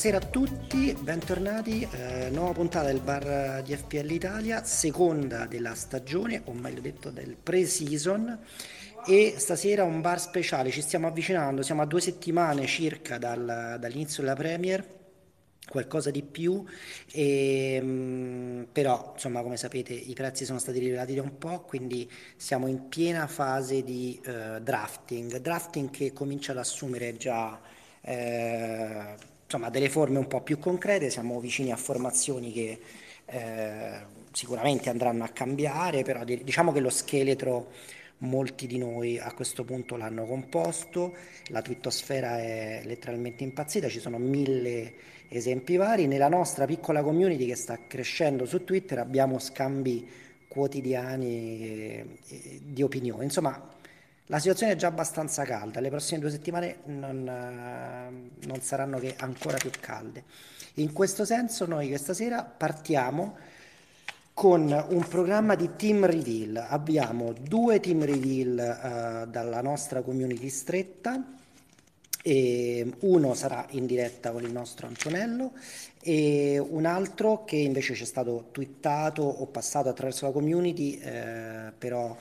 Buonasera a tutti, bentornati. Eh, nuova puntata del bar di FPL Italia, seconda della stagione, o meglio detto del pre-season. E stasera un bar speciale, ci stiamo avvicinando, siamo a due settimane circa dal, dall'inizio della Premier, qualcosa di più, e, mh, però insomma come sapete i prezzi sono stati rivelati da un po', quindi siamo in piena fase di eh, drafting, drafting che comincia ad assumere già eh, insomma, delle forme un po' più concrete, siamo vicini a formazioni che eh, sicuramente andranno a cambiare, però diciamo che lo scheletro molti di noi a questo punto l'hanno composto, la twittosfera è letteralmente impazzita, ci sono mille esempi vari. Nella nostra piccola community che sta crescendo su Twitter abbiamo scambi quotidiani eh, di opinioni. Insomma, la situazione è già abbastanza calda, le prossime due settimane non, eh, non saranno che ancora più calde. In questo senso noi questa sera partiamo con un programma di team reveal. Abbiamo due team reveal uh, dalla nostra community stretta. Uno sarà in diretta con il nostro Antonello e un altro che invece ci è stato twittato o passato attraverso la community, eh, però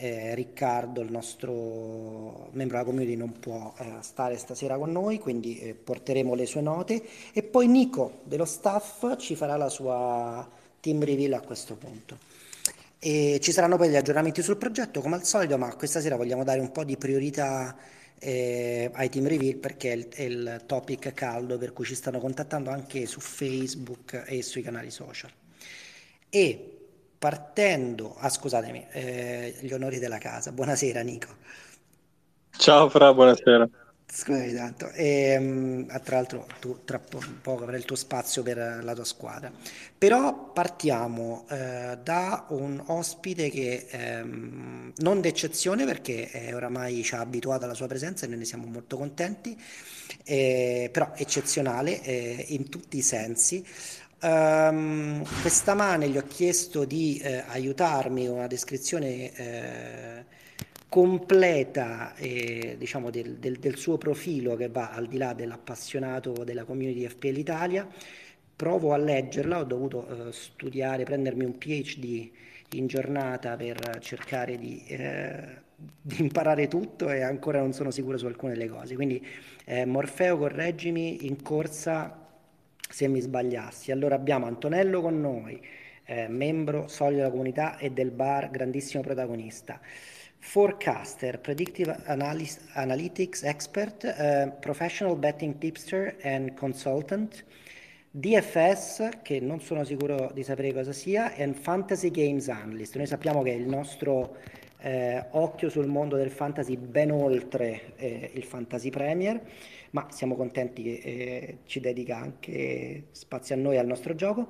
eh, Riccardo, il nostro membro della community, non può eh, stare stasera con noi, quindi eh, porteremo le sue note e poi Nico dello staff ci farà la sua team reveal a questo punto. E ci saranno poi gli aggiornamenti sul progetto come al solito, ma questa sera vogliamo dare un po' di priorità eh, ai team reveal perché è il, è il, topic caldo per cui ci stanno contattando anche su Facebook e sui canali social. E partendo, ah scusatemi, eh, gli onori della casa, buonasera Nico. Ciao Fra, buonasera. Scusami tanto, e, um, tra l'altro tu tra po- poco avrai il tuo spazio per la tua squadra, però partiamo eh, da un ospite che ehm, non d'eccezione perché eh, oramai ci ha abituato alla sua presenza e noi ne siamo molto contenti, eh, però eccezionale eh, in tutti i sensi. Um, questa mane gli ho chiesto di eh, aiutarmi con una descrizione eh, completa eh, diciamo del, del, del, suo profilo che va al di là dell'appassionato della community FPL Italia. Provo a leggerla, ho dovuto eh, studiare, prendermi un PhD in giornata per cercare di, eh, di, imparare tutto e ancora non sono sicuro su alcune delle cose. Quindi eh, Morfeo, correggimi in corsa se mi sbagliassi. Allora abbiamo Antonello con noi, eh, membro solido della comunità e del bar, grandissimo protagonista. Forecaster, Predictive Analysis, Analytics Expert, uh, Professional Betting Tipster and Consultant, DFS, che non sono sicuro di sapere cosa sia, e Fantasy Games Analyst. Noi sappiamo che il nostro eh, occhio sul mondo del fantasy ben oltre eh, il Fantasy Premier, ma siamo contenti che eh, ci dedica anche spazio a noi e al nostro gioco.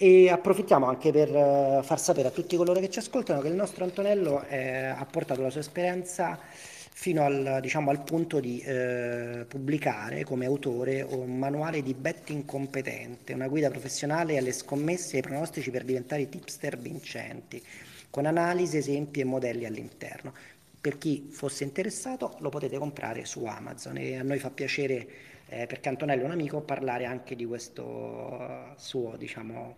E approfittiamo anche per uh, far sapere a tutti coloro che ci ascoltano che il nostro Antonello eh, ha portato la sua esperienza fino al, diciamo, al punto di eh, pubblicare come autore un manuale di betting competente, una guida professionale alle scommesse e ai pronostici per diventare tipster vincenti, con analisi, esempi e modelli all'interno. Per chi fosse interessato lo potete comprare su Amazon e a noi fa piacere, eh, perché Antonello è un amico, parlare anche di questo suo diciamo,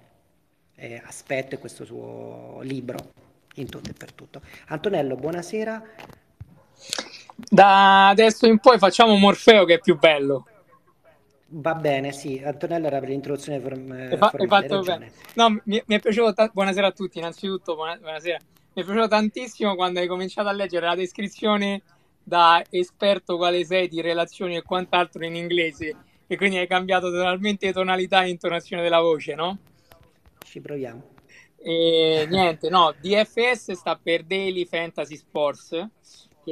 eh, aspetto e questo suo libro in tutto e per tutto. Antonello, buonasera. Da adesso in poi facciamo Morfeo che è più bello. Va bene, sì, Antonello era per l'introduzione form- hai fa- hai fatto bene. No, mi, mi, è piaciuto, ta- buonasera a tutti, innanzitutto, buona- buonasera. Mi è piaciuto tantissimo quando hai cominciato a leggere la descrizione da esperto quale sei di relazioni e quant'altro in inglese e quindi hai cambiato totalmente tonalità e intonazione della voce, no? Ci proviamo. E niente, no, DFS sta per Daily Fantasy Sports,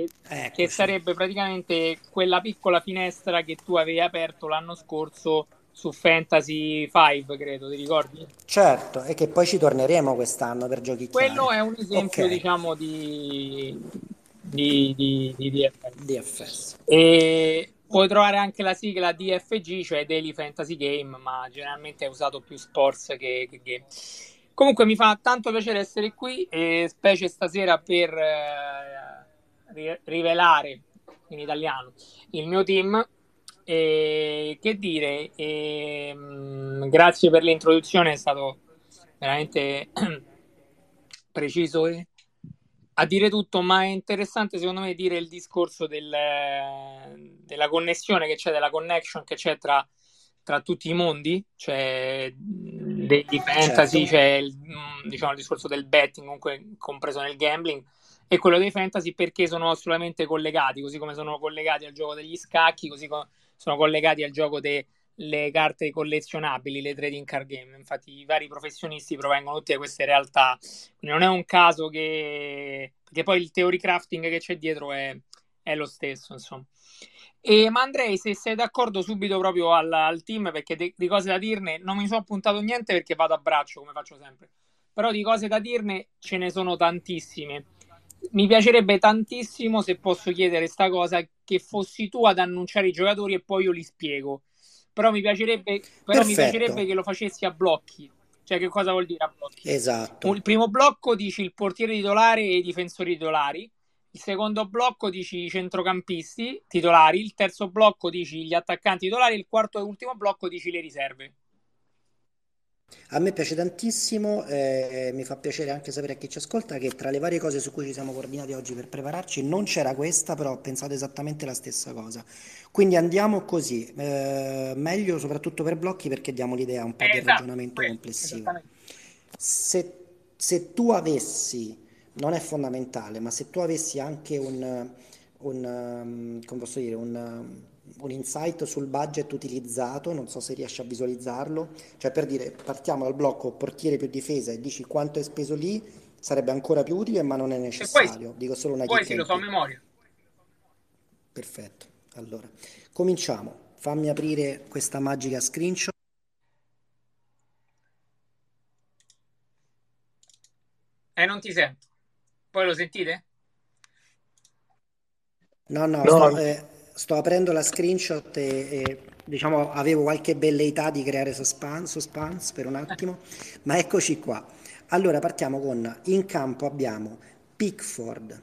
che, ecco, che sarebbe praticamente quella piccola finestra che tu avevi aperto l'anno scorso su Fantasy 5, credo, ti ricordi? Certo, e che poi ci torneremo quest'anno per giochi Quello è un esempio, okay. diciamo, di, di, di, di DFS. DFS. E Puoi trovare anche la sigla DFG, cioè Daily Fantasy Game, ma generalmente è usato più sports che, che game. Comunque mi fa tanto piacere essere qui, e specie stasera per eh, rivelare in italiano il mio team. E, che dire, e, mh, grazie per l'introduzione, è stato veramente preciso e a dire tutto, ma è interessante secondo me dire il discorso del, della connessione che c'è, della connection che c'è tra, tra tutti i mondi, cioè degli fantasy, certo. c'è il, diciamo, il discorso del betting, comunque compreso nel gambling, e quello dei fantasy perché sono assolutamente collegati, così come sono collegati al gioco degli scacchi, così come sono collegati al gioco delle carte collezionabili, le trading card game. Infatti i vari professionisti provengono tutti da queste realtà. Quindi non è un caso che... perché poi il theory crafting che c'è dietro è, è lo stesso, insomma. E, ma andrei, se sei d'accordo, subito proprio al, al team, perché de, di cose da dirne non mi sono appuntato niente perché vado a braccio, come faccio sempre. Però di cose da dirne ce ne sono tantissime. Mi piacerebbe tantissimo, se posso chiedere questa cosa, che fossi tu ad annunciare i giocatori e poi io li spiego. Però mi piacerebbe, però mi piacerebbe che lo facessi a blocchi. Cioè, che cosa vuol dire a blocchi? Esatto. Il primo blocco dici il portiere titolare e i difensori titolari il secondo blocco dici i centrocampisti titolari, il terzo blocco dici gli attaccanti titolari, il quarto e ultimo blocco dici le riserve. A me piace tantissimo, eh, mi fa piacere anche sapere a chi ci ascolta che tra le varie cose su cui ci siamo coordinati oggi per prepararci non c'era questa, però ho pensato esattamente la stessa cosa. Quindi andiamo così, eh, meglio soprattutto per blocchi perché diamo l'idea un po' eh, del esatto, ragionamento complessivo. Se, se tu avessi non è fondamentale, ma se tu avessi anche un, un, come posso dire, un, un insight sul budget utilizzato, non so se riesci a visualizzarlo, cioè per dire partiamo dal blocco portiere più difesa e dici quanto è speso lì, sarebbe ancora più utile, ma non è necessario. Poi, Dico solo una Poi sì, lo so a memoria. Perfetto. Allora, cominciamo. Fammi aprire questa magica screenshot. Eh, non ti sento. Poi lo sentite? No, no, no. Sto, eh, sto, aprendo la screenshot e, e, diciamo avevo qualche velleità di creare suspense, suspense per un attimo, ma eccoci qua. Allora partiamo con in campo abbiamo Pickford,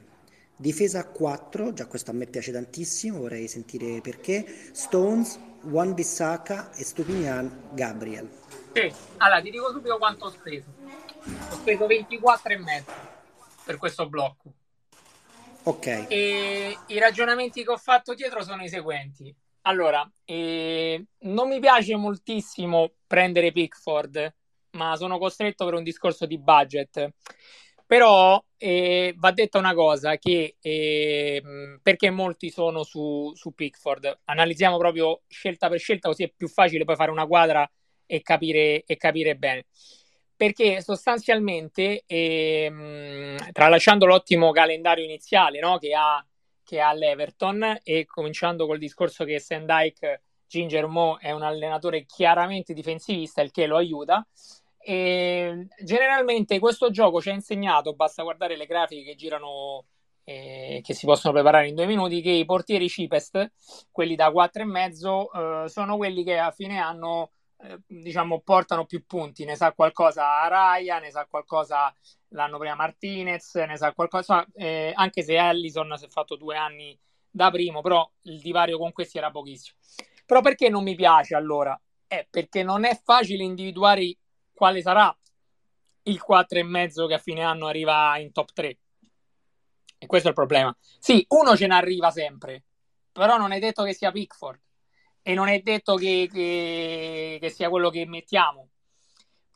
difesa a 4, già questo a me piace tantissimo, vorrei sentire perché, Stones, Juan Bissaka e Stupinian Gabriel. Sì, allora ti dico subito quanto ho speso. Ho speso 24 e mezzo per questo blocco. Ok. E i ragionamenti che ho fatto dietro sono i seguenti. Allora, eh, non mi piace moltissimo prendere Pickford, ma sono costretto per un discorso di budget. Però eh, va detta una cosa, che eh, perché molti sono su, su Pickford, analizziamo proprio scelta per scelta, così è più facile poi fare una quadra e capire, e capire bene perché sostanzialmente, ehm, tralasciando l'ottimo calendario iniziale no, che, ha, che ha l'Everton e cominciando col discorso che Sandike Ginger Mo è un allenatore chiaramente difensivista, il che lo aiuta. E generalmente questo gioco ci ha insegnato, basta guardare le grafiche che girano, eh, che si possono preparare in due minuti, che i portieri cheapest, quelli da 4,5, eh, sono quelli che a fine anno eh, diciamo, portano più punti. Ne sa qualcosa Araya, ne sa qualcosa l'anno prima Martinez, ne sa qualcosa, eh, anche se Allison si è fatto due anni da primo, però il divario con questi era pochissimo. Però perché non mi piace allora? Eh, perché non è facile individuare quale sarà il 4,5 che a fine anno arriva in top 3. E questo è il problema. Sì, uno ce ne arriva sempre, però non è detto che sia Pickford e non è detto che, che, che, sia quello che mettiamo.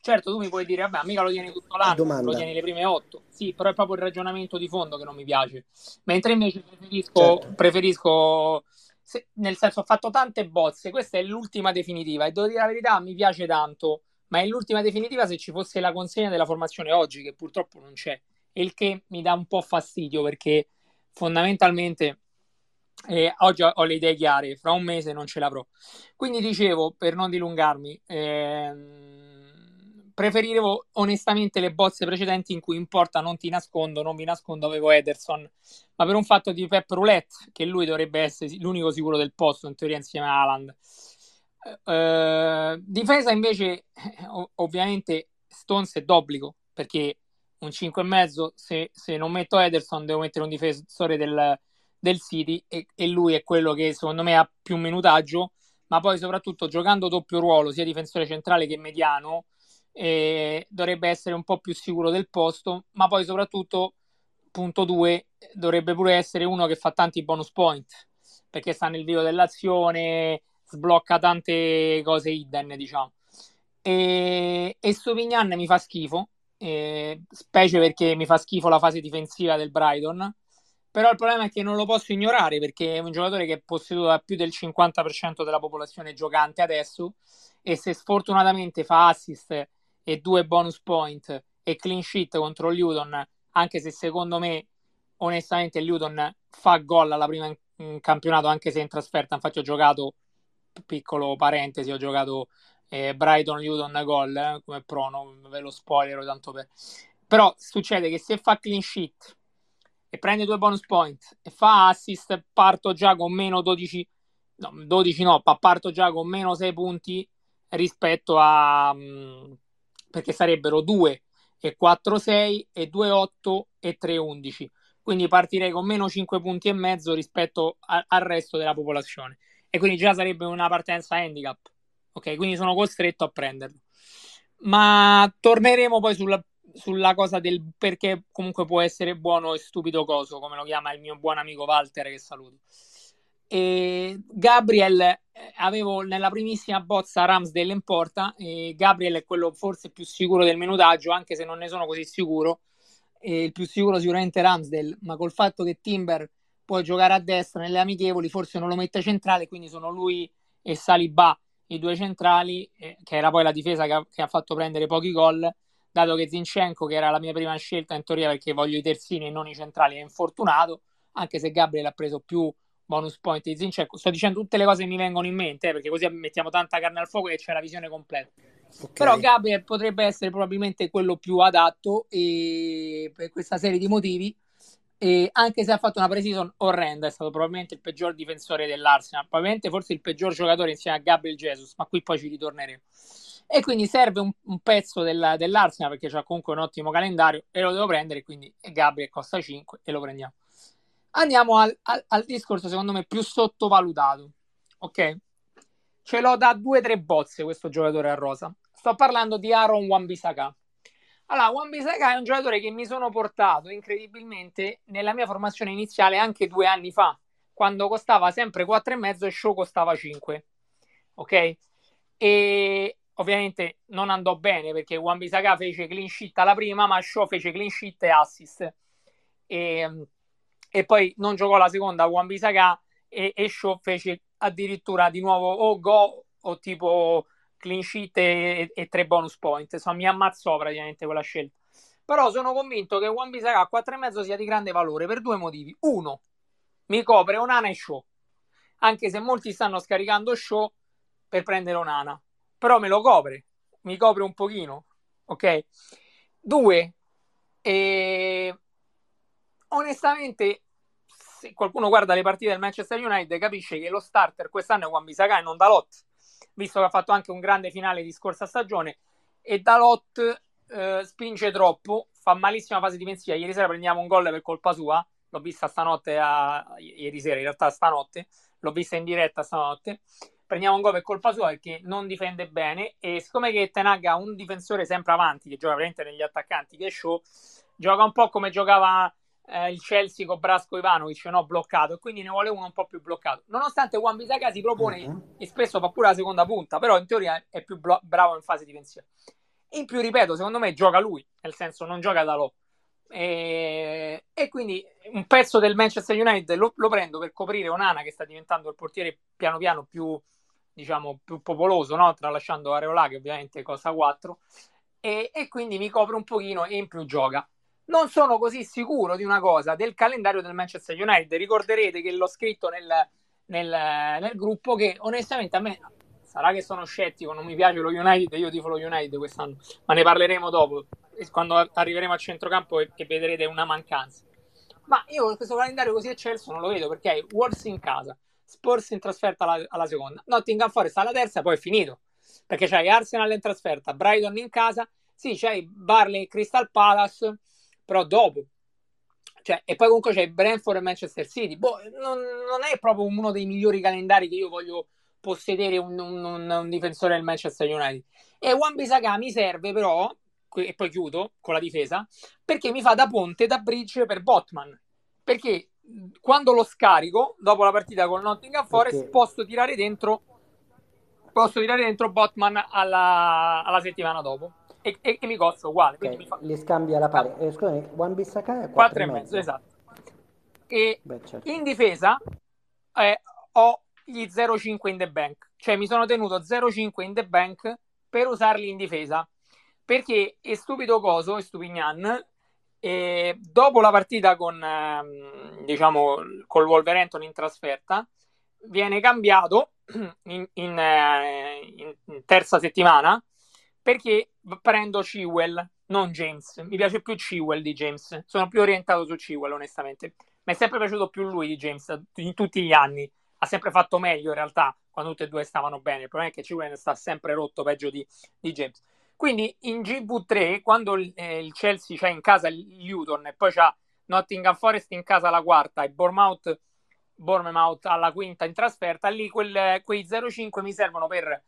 Certo, tu mi puoi dire, vabbè, mica lo tieni tutto l'anno, Domanda. lo tieni le prime otto. Sì, però è proprio il ragionamento di fondo che non mi piace. Mentre invece preferisco, certo. preferisco se, nel senso, ho fatto tante bozze, questa è l'ultima definitiva e devo dire la verità, mi piace tanto, ma è l'ultima definitiva se ci fosse la consegna della formazione oggi, che purtroppo non c'è, il che mi dà un po' fastidio perché fondamentalmente eh, oggi ho, le idee chiare, fra un mese non ce l'avrò. Quindi dicevo, per non dilungarmi, ehm, preferivo onestamente le bozze precedenti in cui in porta non ti nascondo, non vi nascondo, avevo Ederson, ma per un fatto di Pep Roulette, che lui dovrebbe essere l'unico sicuro del posto, in teoria insieme a Haaland. Eh, difesa invece, ov- ovviamente, Stones è d'obbligo, perché un 5,5, se, se non metto Ederson devo mettere un difensore del del City e, e, lui è quello che secondo me ha più minutaggio ma poi soprattutto giocando doppio ruolo, sia difensore centrale che mediano, eh, dovrebbe essere un po' più sicuro del posto, ma poi soprattutto, punto 2, dovrebbe pure essere uno che fa tanti bonus point, perché sta nel vivo dell'azione, sblocca tante cose hidden, diciamo. E, e Sovignan mi fa schifo, eh, specie perché mi fa schifo la fase difensiva del Brighton. Però il problema è che non lo posso ignorare perché è un giocatore che è posseduto da più del 50% della popolazione giocante adesso e se sfortunatamente fa assist e due bonus point e clean sheet contro Luton, anche se secondo me onestamente Luton fa gol alla prima in, in campionato anche se in trasferta, infatti ho giocato piccolo parentesi, ho giocato eh, Brighton Luton gol eh, come prono, ve lo spoiler tanto per però succede che se fa clean sheet e prende due bonus point e fa assist, parto già con meno 12, no, 12 no, parto già con meno 6 punti rispetto a... Mm, perché sarebbero 2 e 4 6 e 2 8 e 3 11. Quindi partirei con meno 5 punti e mezzo rispetto a, al resto della popolazione. E quindi già sarebbe una partenza handicap. Ok, quindi sono costretto a prenderlo. Ma torneremo poi sulla, sulla cosa del perché comunque può essere buono e stupido coso, come lo chiama il mio buon amico Walter, che saluto. E Gabriel, eh, avevo nella primissima bozza Ramsdale in porta, e Gabriel è quello forse più sicuro del minutaggio, anche se non ne sono così sicuro. E il più sicuro sicuramente Ramsdale, ma col fatto che Timber può giocare a destra nelle amichevoli, forse non lo mette centrale, quindi sono lui e Saliba i due centrali, eh, che era poi la difesa che ha, che ha fatto prendere pochi gol dato che Zinchenko, che era la mia prima scelta in teoria perché voglio i terzini e non i centrali, è infortunato, anche se Gabriel ha preso più bonus point di Zinchenko. Sto dicendo tutte le cose che mi vengono in mente, eh, perché così mettiamo tanta carne al fuoco e c'è la visione completa. Okay. Però Gabriel potrebbe essere probabilmente quello più adatto e per questa serie di motivi. E anche se ha fatto una pre-season orrenda, è stato probabilmente il peggior difensore dell'Arsenal, probabilmente forse il peggior giocatore insieme a Gabriel Jesus, ma qui poi ci ritorneremo e quindi serve un, un pezzo del, dell'Arsenal perché c'ha comunque un ottimo calendario e lo devo prendere quindi Gabriel costa 5 e lo prendiamo andiamo al, al, al discorso secondo me più sottovalutato ok ce l'ho da due o tre bozze questo giocatore a rosa sto parlando di Aaron Wan-Bissaka allora, Wan-Bissaka è un giocatore che mi sono portato incredibilmente nella mia formazione iniziale anche due anni fa, quando costava sempre 4,5 e Show costava 5. Ok? E ovviamente non andò bene perché Wan Bisaka fece clean sheet alla prima, ma Shaw fece clean sheet e assist. E, e poi non giocò la seconda Wan Bisaka e, e Shaw fece addirittura di nuovo o go o tipo clean sheet e, e, tre bonus point. Insomma, mi ammazzò praticamente quella scelta. Però sono convinto che Wan Bisaka a 4,5 sia di grande valore per due motivi. Uno, mi copre Onana e Shaw. Anche se molti stanno scaricando Shaw per prendere Onana però me lo copre, mi copre un pochino, ok? Due, e... onestamente, se qualcuno guarda le partite del Manchester United capisce che lo starter quest'anno è Juan Bisacca e non Dalot, visto che ha fatto anche un grande finale di scorsa stagione, e Dalot eh, spinge troppo, fa malissima fase difensiva, ieri sera prendiamo un gol per colpa sua, l'ho vista stanotte, a... ieri sera in realtà stanotte, l'ho vista in diretta stanotte, prendiamo un gol per colpa sua perché non difende bene e siccome che Tenag ha un difensore sempre avanti che gioca veramente negli attaccanti che è Show gioca un po' come giocava eh, il Chelsea con Brasco Ivanovic no? bloccato e quindi ne vuole uno un po' più bloccato nonostante Juan Bisaka si propone uh-huh. e spesso fa pure la seconda punta però in teoria è più blo- bravo in fase difensiva in più ripeto secondo me gioca lui nel senso non gioca da Lo e, e, quindi un pezzo del Manchester United lo, lo, prendo per coprire Onana che sta diventando il portiere piano piano più diciamo, più popoloso, no? tralasciando Areola che ovviamente costa 4, e, e quindi mi copre un pochino e in più gioca. Non sono così sicuro di una cosa, del calendario del Manchester United. Ricorderete che l'ho scritto nel, nel, nel gruppo che onestamente a me sarà che sono scettico, non mi piace lo United, io tifo lo United quest'anno, ma ne parleremo dopo, quando arriveremo al centrocampo e, e vedrete una mancanza. Ma io questo calendario così eccelso non lo vedo perché hai Wolves in casa, Spurs in trasferta alla, alla seconda, Nottingham Forest alla terza, poi è finito. Perché c'hai Arsenal in trasferta, Brighton in casa, sì, c'hai Barley Crystal Palace, però dopo. Cioè, e poi comunque c'è Brentford e Manchester City. Boh, non, non, è proprio uno dei migliori calendari che io voglio possedere un, un, un, difensore del Manchester United. E Wan Bissaka mi serve però, e poi chiudo con la difesa, perché mi fa da ponte, da bridge per Botman. Perché quando lo scarico, dopo la partita con Nottingham Forest, okay. posso tirare dentro posso tirare dentro Botman alla, alla settimana dopo e, e, e, mi costa uguale. Okay. Fa... Li scambia la pari. Eh, scusami, Wan Bissaka è 4 e mezzo, esatto. E Beh, certo. in difesa eh, ho gli 0,5 in the bank, cioè mi sono tenuto 0,5 in the bank per usarli in difesa. Perché è stupido coso, è stupignan, e dopo la partita con, ehm, diciamo, col Wolverhampton in trasferta, viene cambiato in, in, eh, in, terza settimana perché prendo Chilwell, non James. Mi piace più Chilwell di James. Sono più orientato su Chilwell, onestamente. Mi è sempre piaciuto più lui di James in tutti gli anni ha sempre fatto meglio in realtà quando tutti e due stavano bene. Il problema è che Ciwen sta sempre rotto peggio di, di James. Quindi in GV3, quando eh, il Chelsea c'ha in casa il Luton e poi c'ha Nottingham Forest in casa la quarta e Bournemouth, Bournemouth alla quinta in trasferta, lì quel, quei 0,5 mi servono per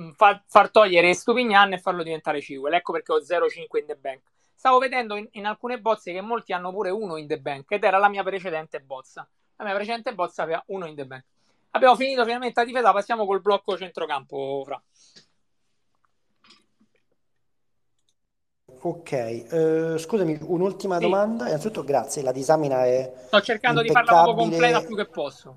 mm, far, far togliere Stupignan e farlo diventare Ciwell. Ecco perché ho 0,5 in the bank. Stavo vedendo in, in, alcune bozze che molti hanno pure uno in the bank ed era la mia precedente bozza. La mia precedente bozza aveva uno in the bank. Abbiamo finito finalmente la difesa, passiamo col blocco centrocampo, Fra. Ok, uh, scusami, un'ultima sì. domanda. Innanzitutto, grazie, la disamina è. Sto cercando di farla proprio completa più che posso.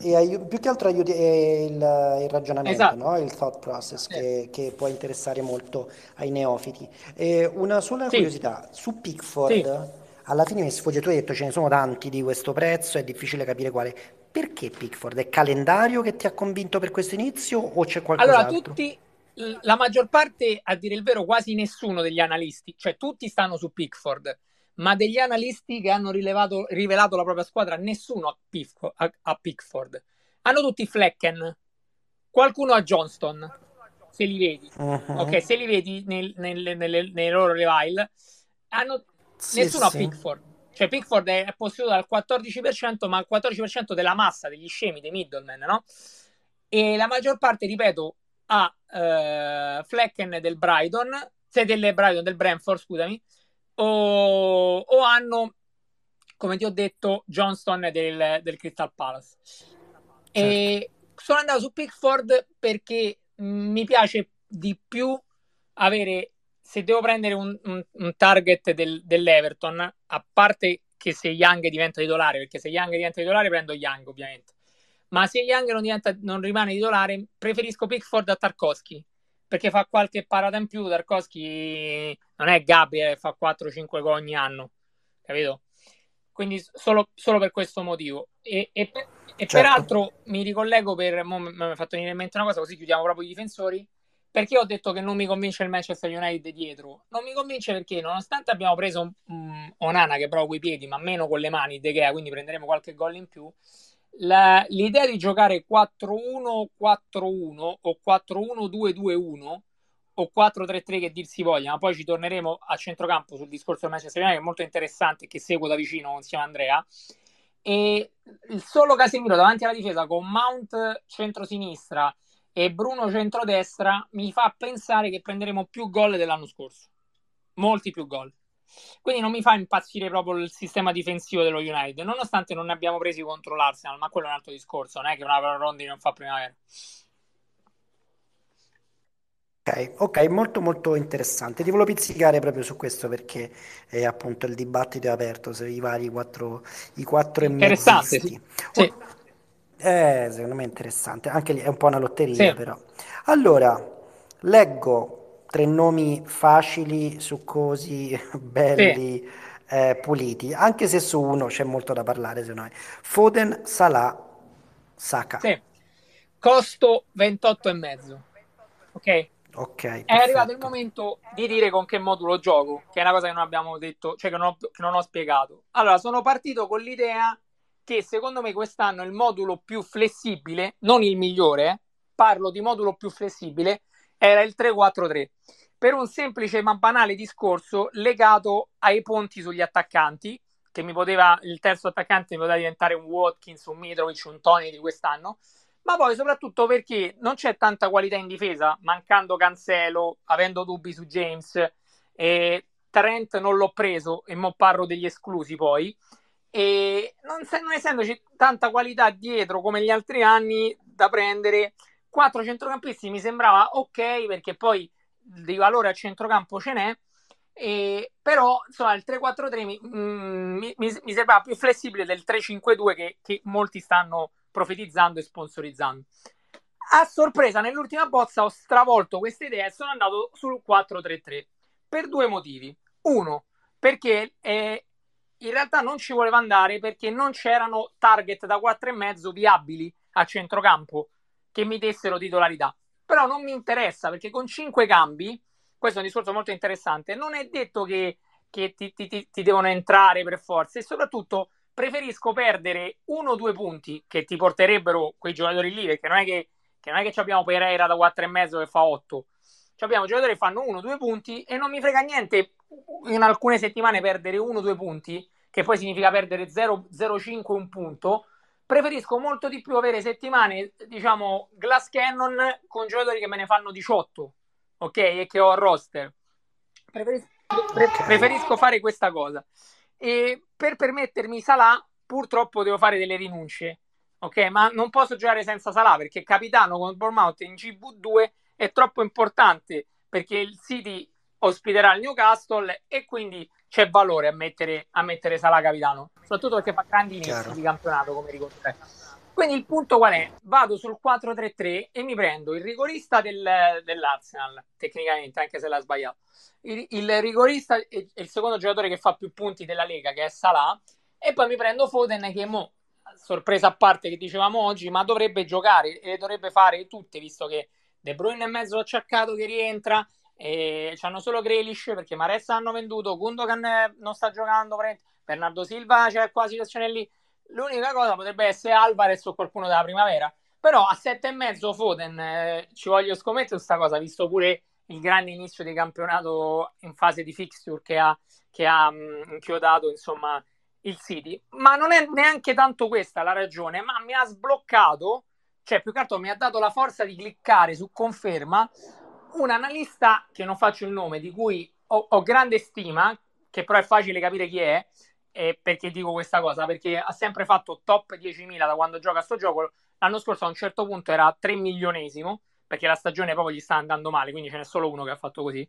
E ai- più che altro aiuti il, il ragionamento, esatto. no? il thought process sì. che, che, può interessare molto ai neofiti. E una sola sì. curiosità, su Pickford. Alla fine mi sfugge, tu hai detto ce ne sono tanti di questo prezzo, è difficile capire quale. Perché Pickford? È calendario che ti ha convinto per questo inizio o c'è qualcos'altro? Allora, tutti, la maggior parte, a dire il vero, quasi nessuno degli analisti, cioè tutti stanno su Pickford, ma degli analisti che hanno rilevato, rivelato la propria squadra, nessuno a, Pickford, a, a Pickford. Hanno tutti Flecken, qualcuno a Johnston, se li vedi. Uh-huh. Ok, se li vedi nel, nel, nel, nei loro revival. Hanno sì, nessuno sì. ha Pickford. Cioè, Pickford è posseduto dal 14%, ma il 14% della massa degli scemi, dei middlemen, no? E la maggior parte, ripeto, ha uh, Flecken del Brighton, se del Brighton, del Brentford, scusami, o, o, hanno, come ti ho detto, Johnston del, del Crystal Palace. Certo. E sono andato su Pickford perché mi piace di più avere se devo prendere un, un, un target del, dell'Everton, a parte che se Young diventa titolare, perché se Young diventa titolare prendo Young ovviamente, ma se Young non, diventa, non rimane titolare preferisco Pickford a Tarkovsky, perché fa qualche parata in più, Tarkovsky non è Gabriel fa 4-5 gol ogni anno, capito? Quindi solo, solo per questo motivo. E, e, e certo. peraltro mi ricollego per, mi ha fatto venire in mente una cosa, così chiudiamo proprio i difensori perché ho detto che non mi convince il Manchester United dietro? Non mi convince perché, nonostante abbiamo preso un, um, Onana che prova coi piedi, ma meno con le mani, De Gea, quindi prenderemo qualche gol in più. La, l'idea di giocare 4-1-4-1 o 4-1-2-2-1 o 4-3-3 che dir si voglia, ma poi ci torneremo a centrocampo sul discorso del Manchester United, che è molto interessante e che seguo da vicino insieme a Andrea. E il solo Casemiro davanti alla difesa con Mount centro-sinistra e Bruno centrodestra mi fa pensare che prenderemo più gol dell'anno scorso. Molti più gol. Quindi non mi fa impazzire proprio il sistema difensivo dello United, nonostante non ne abbiamo presi contro l'Arsenal, ma quello è un altro discorso, non è che una Rondi non fa primavera. Ok, ok, molto molto interessante. Ti volevo pizzicare proprio su questo perché è appunto il dibattito è aperto sui vari quattro, i quattro Interessante, sì. sì. Eh, secondo me è interessante, anche lì è un po' una lotteria sì. però. Allora, leggo tre nomi facili, succosi, belli, sì. eh, puliti, anche se su uno c'è molto da parlare, secondo me. Foden, Salah, Saka. Sì. Costo 28,5. Ok? Ok. È arrivato il momento di dire con che modulo gioco, che è una cosa che non abbiamo detto, cioè che non ho, che non ho spiegato. Allora, sono partito con l'idea che secondo me quest'anno il modulo più flessibile, non il migliore, eh, parlo di modulo più flessibile, era il 3-4-3. Per un semplice ma banale discorso legato ai ponti sugli attaccanti, che mi poteva, il terzo attaccante mi poteva diventare un Watkins, un Mitrovic, un Tony di quest'anno, ma poi soprattutto perché non c'è tanta qualità in difesa, mancando Cancelo, avendo dubbi su James, e Trent non l'ho preso e mo parlo degli esclusi poi, e non, non essendoci tanta qualità dietro come gli altri anni da prendere, quattro centrocampisti mi sembrava ok perché poi di valore a centrocampo ce n'è, e, però insomma il 3-4-3 mi, mm, mi, mi, mi sembrava più flessibile del 3-5-2 che, che molti stanno profetizzando e sponsorizzando. A sorpresa, nell'ultima bozza ho stravolto queste idee e sono andato sul 4-3-3 per due motivi. Uno, perché eh, in realtà non ci voleva andare perché non c'erano target da 4,5 viabili a centrocampo che mi dessero titolarità. Però non mi interessa perché con 5 cambi, questo è un discorso molto interessante, non è detto che, che ti, ti, ti, devono entrare per forza e soprattutto preferisco perdere uno o due punti che ti porterebbero quei giocatori lì, perché non è che, che, non è che abbiamo Pereira da 4,5 che fa 8. Ci abbiamo giocatori che fanno uno o due punti e non mi frega niente in alcune settimane perdere uno o due punti, che poi significa perdere 0,05 un punto. Preferisco molto di più avere settimane, diciamo, glass cannon con giocatori che me ne fanno 18, ok? E che ho a roster. Preferisco, pre- preferisco fare questa cosa. E per permettermi Salah, purtroppo devo fare delle rinunce. Ok, ma non posso giocare senza Salah perché capitano con Bournemouth in GB2 è troppo importante perché il City ospiterà il Newcastle e quindi c'è valore a mettere, a mettere Salah capitano, soprattutto perché fa grandi inizi di campionato, come ricordo. Quindi il punto qual è? Vado sul 4-3-3 e mi prendo il rigorista del, dell'Arsenal, tecnicamente, anche se l'ha sbagliato. Il, il rigorista è il secondo giocatore che fa più punti della Lega, che è Salah, e poi mi prendo Foden che mo, sorpresa a parte che dicevamo oggi, ma dovrebbe giocare e le dovrebbe fare tutte, visto che De Bruyne è mezzo acciaccato che rientra, e hanno solo Grealish perché Maressa hanno venduto, Gundogan non sta giocando, Bernardo Silva c'è qua situazione lì L'unica cosa potrebbe essere Alvarez o qualcuno della primavera. Però a sette e mezzo Foden eh, ci voglio scommettere questa cosa, visto pure il grande inizio di campionato in fase di fixture che ha, che ha mh, mm, inchiodato insomma il City. Ma non è neanche tanto questa la ragione, ma mi ha sbloccato, cioè più che altro mi ha dato la forza di cliccare su conferma un analista che non faccio il nome, di cui ho, ho grande stima, che però è facile capire chi è, e perché dico questa cosa? Perché ha sempre fatto top 10.000 da quando gioca a sto gioco. L'anno scorso a un certo punto era 3 milionesimo, perché la stagione proprio gli sta andando male, quindi ce n'è solo uno che ha fatto così.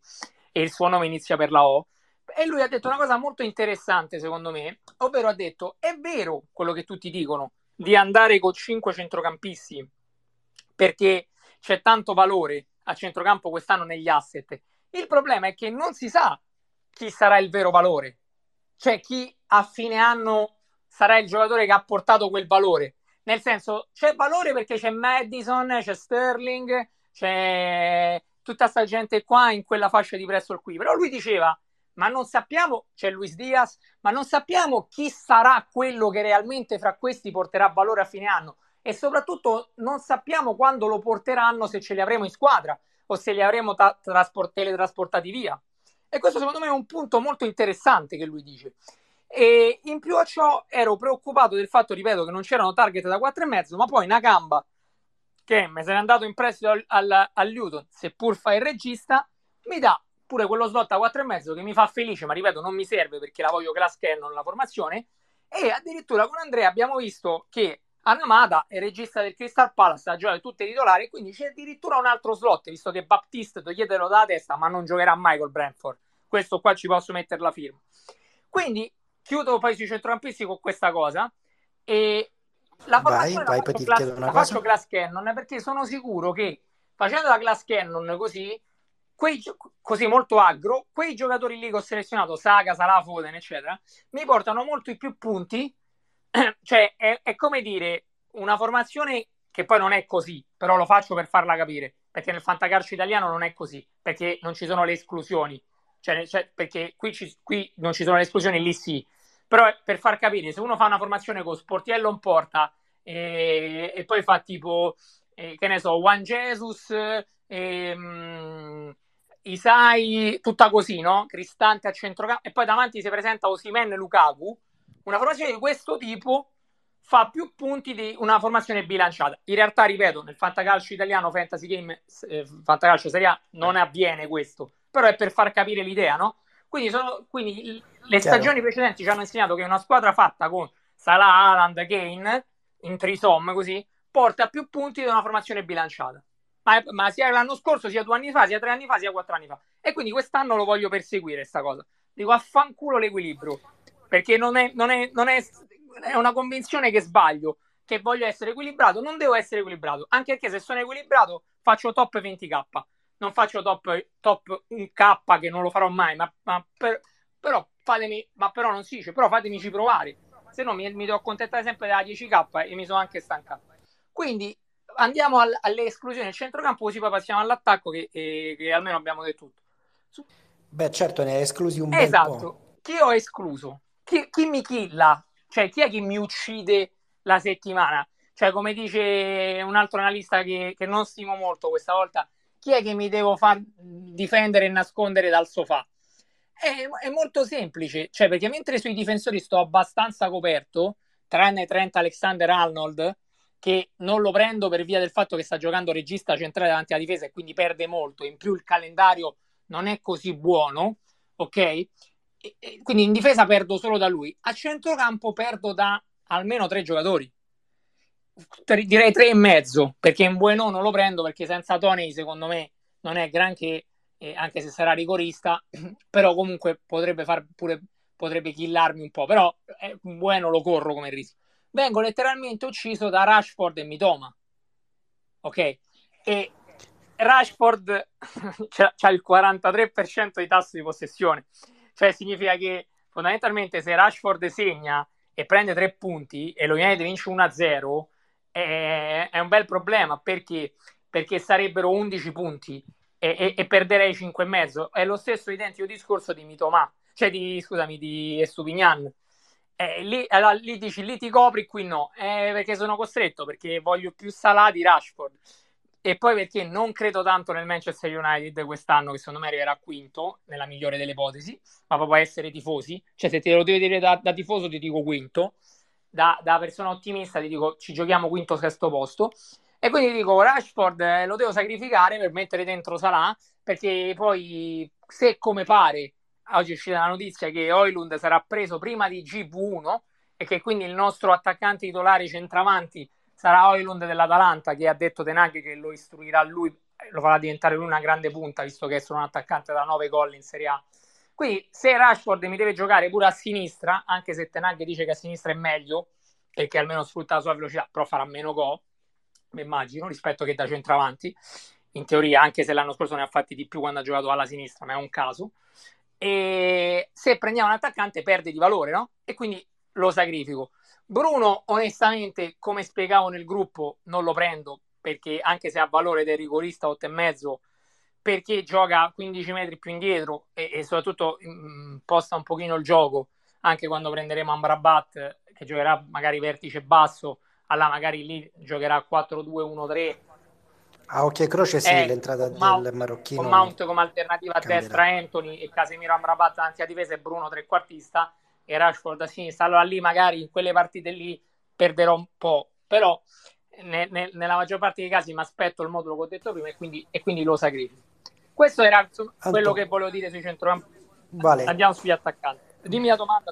E il suo nome inizia per la O. E lui ha detto una cosa molto interessante, secondo me, ovvero ha detto: è vero quello che tutti dicono di andare con 5 centrocampisti perché c'è tanto valore a centrocampo quest'anno negli asset. Il problema è che non si sa chi sarà il vero valore cioè chi a fine anno sarà il giocatore che ha portato quel valore. Nel senso, c'è valore perché c'è Madison, c'è Sterling, c'è tutta questa gente qua in quella fascia di prezzo qui. Però lui diceva, ma non sappiamo, c'è Luis Diaz, ma non sappiamo chi sarà quello che realmente fra questi porterà valore a fine anno. E soprattutto non sappiamo quando lo porteranno, se ce li avremo in squadra o se li avremo ta- trasport- teletrasportati via. E questo secondo me è un punto molto interessante che lui dice. E in più a ciò ero preoccupato del fatto, ripeto, che non c'erano target da 4,5, ma poi Nakamba, che me se n'è andato in prestito al, al, al Luton, seppur fa il regista, mi dà pure quello slot a 4,5 che mi fa felice, ma ripeto, non mi serve perché la voglio class cannon la formazione. E addirittura con Andrea abbiamo visto che Anamada è regista del Crystal Palace, ha giocato tutte i titolari, quindi c'è addirittura un altro slot, visto che Baptiste toglietelo dalla testa, ma non giocherà mai col Brentford. Questo qua ci posso mettere la firma. Quindi chiudo poi sui centrocampisti con questa cosa e la vai, vai, la, faccio, class, la faccio class cannon perché sono sicuro che facendo la class cannon così quei, così molto agro, quei giocatori lì che ho selezionato, Saga, Salah, Foden, eccetera, mi portano molti più punti cioè è, è, come dire una formazione che poi non è così, però lo faccio per farla capire, perché nel fantacalcio italiano non è così, perché non ci sono le esclusioni, cioè, cioè perché qui, ci, qui, non ci sono le esclusioni, lì sì, però per far capire, se uno fa una formazione con Sportiello in porta e, e poi fa tipo, eh, che ne so, Juan Jesus, eh, Isai, tutta così, no? Cristante a centrocampo, e poi davanti si presenta Osimen Lukaku, una formazione di questo tipo fa più punti di una formazione bilanciata. In realtà, ripeto, nel fantacalcio italiano, fantasy game, eh, fantacalcio serie A, non avviene questo, però è per far capire l'idea, no? Quindi, sono, quindi le stagioni precedenti ci hanno insegnato che una squadra fatta con Salah, Haaland, Kane, in trisom così, porta più punti di una formazione bilanciata. Ma, ma, sia l'anno scorso, sia due anni fa, sia tre anni fa, sia quattro anni fa. E quindi quest'anno lo voglio perseguire, questa cosa. Dico, affanculo l'equilibrio. Perché non è, non è, non è, è una convinzione che sbaglio, che voglio essere equilibrato. Non devo essere equilibrato, anche perché se sono equilibrato faccio top 20k. Non faccio top, top 1k che non lo farò mai, ma, ma per, però fatemi, ma però non si dice, però fatemici provare. Se no mi, mi devo accontentare sempre della 10k e mi sono anche stancato. Quindi andiamo al, alle esclusioni del centrocampo, così poi passiamo all'attacco che, che, che almeno abbiamo detto tutto. Beh, certo, ne hai esclusi un esatto. bel po'. Chi ho escluso? Chi, chi mi killa? Cioè, chi è che mi uccide la settimana? Cioè, come dice un altro analista che, che non stimo molto questa volta, chi è che mi devo far difendere e nascondere dal sofà? È, è, molto semplice, cioè perché mentre sui difensori sto abbastanza coperto, tranne Trent Alexander Arnold, che non lo prendo per via del fatto che sta giocando regista centrale davanti alla difesa e quindi perde molto. In più il calendario non è così buono, ok? Quindi in difesa perdo solo da lui. A centrocampo perdo da almeno tre giocatori. Direi tre e mezzo, perché in Bueno non lo prendo perché senza Tony secondo me non è granché, eh, anche se sarà rigorista, però comunque potrebbe far pure potrebbe killarmi un po', però eh, Bueno lo corro come rischio vengo letteralmente ucciso da Rashford e Mitoma. Ok? E Rashford ha il 43% di tasso di possessione, cioè significa che fondamentalmente se Rashford segna e prende tre punti e lo United vince 1-0 è, è un bel problema perché, perché sarebbero 11 punti e, e, e perderei 5,5. È lo stesso identico discorso di Mitoma, cioè di, scusami, di Estupignan eh, lì, allora, lì dici lì ti copri, qui no, eh, perché sono costretto, perché voglio più salati Rashford. E poi perché non credo tanto nel Manchester United quest'anno, che secondo me arriverà quinto, nella migliore delle ipotesi, ma proprio essere tifosi. Cioè, se te lo devi dire da, da tifoso, ti dico quinto. Da, da, persona ottimista, ti dico ci giochiamo quinto, sesto posto. E quindi dico Rashford eh, lo devo sacrificare per mettere dentro Salah, perché poi se come pare oggi è uscita la notizia che Oilund sarà preso prima di GV1 e che quindi il nostro attaccante titolare centravanti sarà Oilund dell'Atalanta che ha detto Tenaghi che lo istruirà lui lo farà diventare lui una grande punta visto che è solo un attaccante da 9 gol in Serie A quindi se Rashford mi deve giocare pure a sinistra anche se Tenaghi dice che a sinistra è meglio perché almeno sfrutta la sua velocità però farà meno gol mi immagino rispetto che da centravanti in teoria anche se l'anno scorso ne ha fatti di più quando ha giocato alla sinistra ma è un caso e se prendiamo un attaccante perde di valore, no? E quindi lo sacrifico. Bruno, onestamente, come spiegavo nel gruppo, non lo prendo perché anche se ha valore del rigorista 8 e mezzo, perché gioca 15 metri più indietro e, e soprattutto mh, mm, posta un pochino il gioco, anche quando prenderemo Amrabat che giocherà magari vertice basso, allora magari lì giocherà 4-2-1-3 a occhio e croce sì, eh, l'entrata Mount, del marocchino. Con Mount come alternativa a destra Anthony e Casemiro Amrabat davanti a difesa e Bruno trequartista e Rashford a sinistra. Allora lì magari in quelle partite lì perderò un po', però ne, ne, nella maggior parte dei casi mi aspetto il modulo che ho detto prima e quindi, e quindi lo sacrifico. Questo era insomma, quello che volevo dire sui centrocampi. Vale. Andiamo sugli attaccanti. Dimmi la domanda.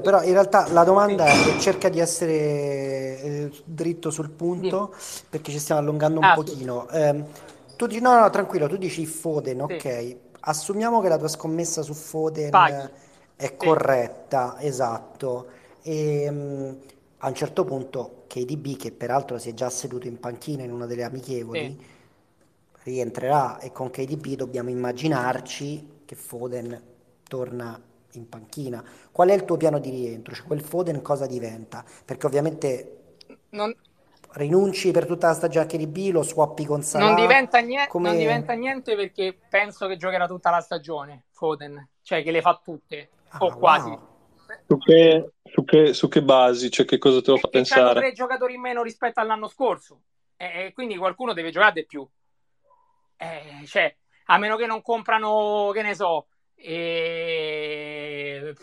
Però in realtà la domanda è cerca di essere eh, dritto sul punto sì. perché ci stiamo allungando un ah, pochino. Sì. Eh, tu dici, no, no, tranquillo, tu dici Foden, sì. ok. Assumiamo che la tua scommessa su Foden Paghi. È corretta, esatto. E um, a un certo punto KDB, che peraltro si è già seduto in panchina in una delle amichevoli, rientrerà e con KDB dobbiamo immaginarci che Foden torna in panchina. Qual è il tuo piano di rientro? Cioè, quel Foden cosa diventa? Perché ovviamente non... rinunci per tutta la stagione di B, lo swappi con Salah. Non diventa, niente, come... non diventa niente perché penso che giocherà tutta la stagione Foden, cioè che le fa tutte, ah, o quasi. Su che, su, che, su che, basi? Cioè che cosa te lo fa e pensare? Tre giocatori in meno rispetto all'anno scorso e quindi qualcuno deve giocare di più. Eh, cioè, a meno che non comprano, che ne so, e...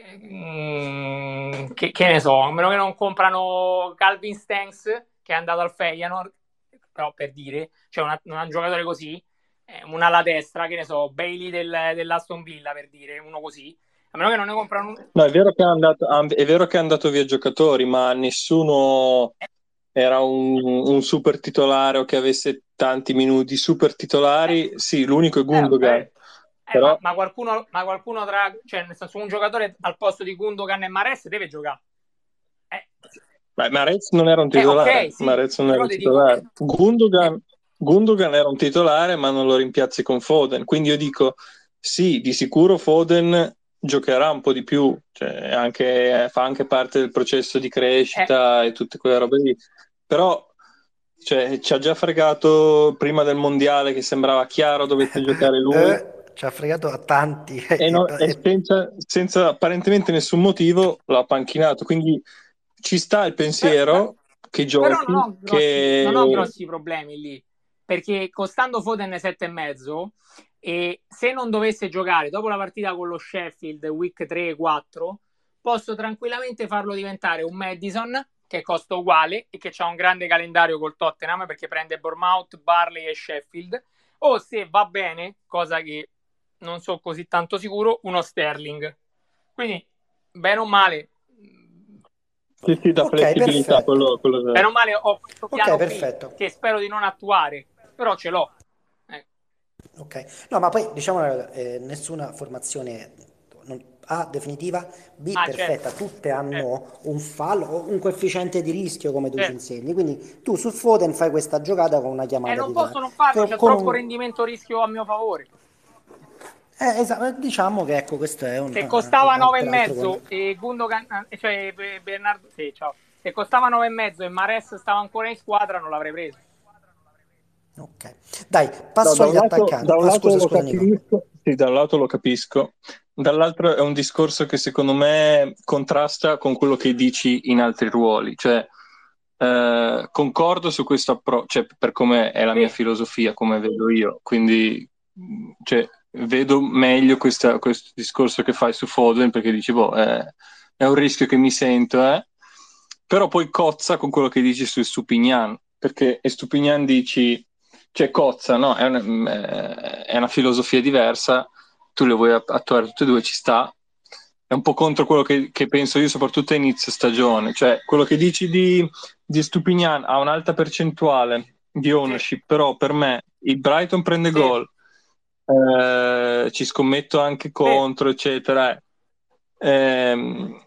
mm, che, che, ne so, a meno che non comprano Calvin Stanks che è andato al Feyenoord, però per dire, cioè una, un giocatore così, eh, una alla destra, che ne so, Bailey del, dell'Aston Villa per dire, uno così, a meno che non ne comprano un... No, è vero che è andato, è vero che è andato via giocatori, ma nessuno era un, un, super titolare o che avesse tanti minuti super titolari. Eh. Sì, l'unico è Gundogan. Eh, però... ma, ma, qualcuno, ma qualcuno tra, cioè nel senso un giocatore al posto di Gundogan e Mares deve giocare. Eh. Beh, Marez non era un titolare. Eh, okay, sì, Marez non era un titolare. Dico... Gundogan, Gundogan era un titolare, ma non lo rimpiazzi con Foden. Quindi io dico sì, di sicuro Foden giocherà un po' di più, cioè anche, fa anche parte del processo di crescita eh. e tutte quelle robe lì. Però cioè, ci ha già fregato prima del mondiale che sembrava chiaro dovesse giocare lui. Eh, ci ha fregato a tanti. E, no, e senza, senza, apparentemente nessun motivo l'ha panchinato. Quindi ci sta il pensiero eh, che giochi. Però non ho, grossi, che... non ho grossi problemi lì. Perché costando Foden 7,5 e se non dovesse giocare dopo la partita con lo Sheffield week 3 e 4 posso tranquillamente farlo diventare un Madison che costa uguale e che ha un grande calendario col Tottenham perché prende Bournemouth, Barley e Sheffield. O se va bene, cosa che non so così tanto sicuro, uno Sterling. Quindi bene o male sì, sì, da okay, flessibilità quello, quello bene o male ho questo piano okay, che spero di non attuare però ce l'ho Ok, no, ma poi diciamo eh, nessuna formazione non, A definitiva, B ah, perfetta, certo. tutte hanno eh. un fallo o un coefficiente di rischio come tu certo. ci insegni, quindi tu su Foden fai questa giocata con una chiamata. E eh, non posso non farlo, c'è troppo un... rendimento rischio a mio favore. Eh, esatto, diciamo che ecco, questo è un... Se costava 9,5 e Gundogan, eh, cioè Bernardo, sì, ciao. Se costava 9,5 e Mares stava ancora in squadra non l'avrei preso. Ok, dai, passo no, agli lato, attaccanti. Da un, ah, scusa, scusa, sì, da un lato lo capisco, dall'altro è un discorso che secondo me contrasta con quello che dici in altri ruoli, cioè eh, concordo su questo approccio, cioè, per come è la mia filosofia, come vedo io, quindi cioè, vedo meglio questa, questo discorso che fai su Foden perché dici, boh, eh, è un rischio che mi sento, eh? però poi cozza con quello che dici su Stupignan, perché Stupignan dici cioè cozza, no? È una, eh, è una filosofia diversa, tu le vuoi attuare tutte e due, ci sta. È un po' contro quello che, che penso io, soprattutto a inizio stagione. Cioè, quello che dici di, di Stupignan ha un'alta percentuale di ownership, sì. però per me il Brighton prende sì. gol, eh, ci scommetto anche contro, sì. eccetera. Eh,